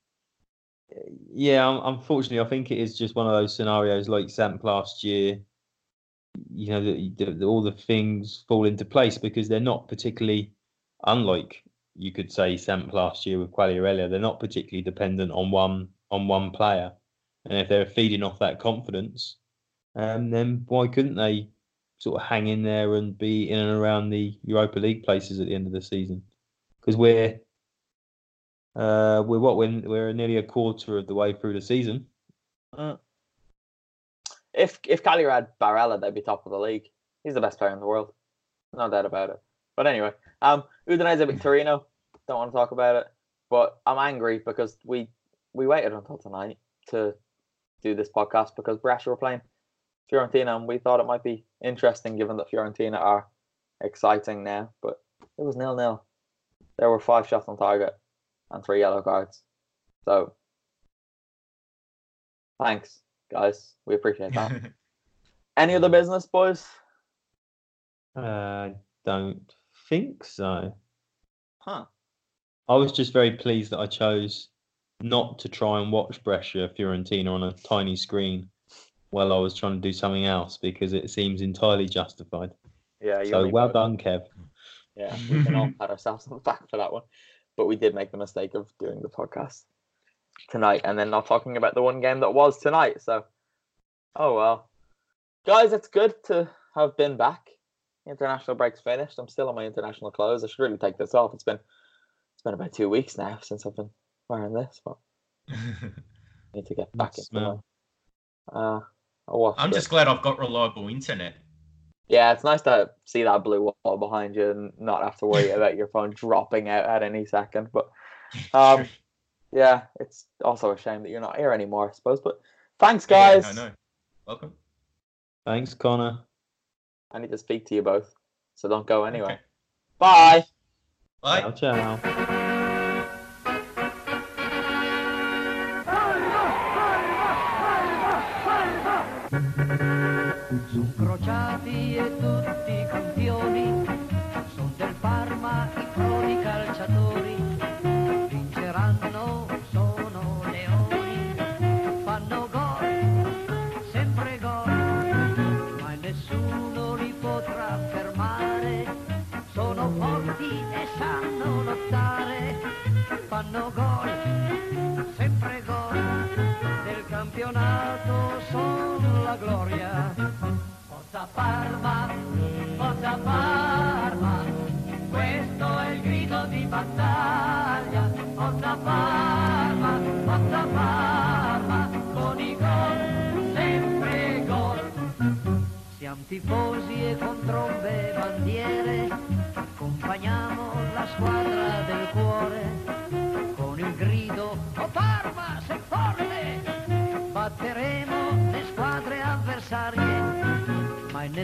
yeah, unfortunately, I think it is just one of those scenarios like Samp last year. You know, the, the, all the things fall into place because they're not particularly, unlike you could say Samp last year with Quagliarella, they're not particularly dependent on one on one player. And if they're feeding off that confidence, um, then why couldn't they sort of hang in there and be in and around the Europa League places at the end of the season? Because we're uh, we're what we're, we're nearly a quarter of the way through the season. Mm. If if Cagliari had Barella, they'd be top of the league. He's the best player in the world, no doubt about it. But anyway, um, Udinese Torino. Don't want to talk about it, but I'm angry because we we waited until tonight to do this podcast because Brescia were playing Fiorentina, and we thought it might be interesting given that Fiorentina are exciting now. But it was nil nil. There were five shots on target and three yellow cards. So thanks, guys. We appreciate that. Any other business, boys? Uh, don't think so. Huh. I was just very pleased that I chose not to try and watch Brescia Fiorentina on a tiny screen while I was trying to do something else because it seems entirely justified. Yeah. So well done, Kev. Yeah, we can all pat ourselves on the back for that one but we did make the mistake of doing the podcast tonight and then not talking about the one game that was tonight. So, oh well, guys, it's good to have been back. International break's finished. I'm still on my international clothes. I should really take this off. It's been it's been about two weeks now since I've been wearing this, but I need to get back into my. Uh, I'm just glad I've got reliable internet. Yeah, it's nice to see that blue wall behind you and not have to worry about your phone dropping out at any second. But um, yeah, it's also a shame that you're not here anymore, I suppose. But thanks, guys. Yeah, I know. Welcome. Thanks, Connor. I need to speak to you both, so don't go anywhere. Okay. Bye. Bye. Ciao, ciao. Crociati e tutti campioni, sono del Parma i prodi calciatori, vinceranno, sono leoni, fanno gol, sempre gol, ma nessuno li potrà fermare, sono forti e sanno lottare, fanno gol, sempre gol, del campionato sono la gloria. Forza Parma, Forza Parma, questo è il grido di battaglia. Forza Parma, Forza Parma, con i gol, sempre gol. Siamo tifosi e con trombe e bandiere, accompagniamo la squadra del cuore. Con il grido, oh Parma, sei forte,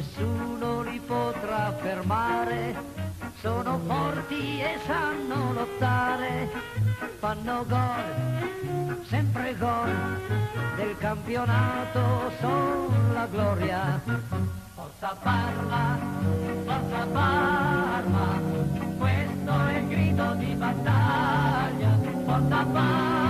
nessuno li potrà fermare. Sono forti e sanno lottare, fanno gol, sempre gol, del campionato son la gloria. Forza Parma, forza Parma, questo è il grido di battaglia. Forza Parma,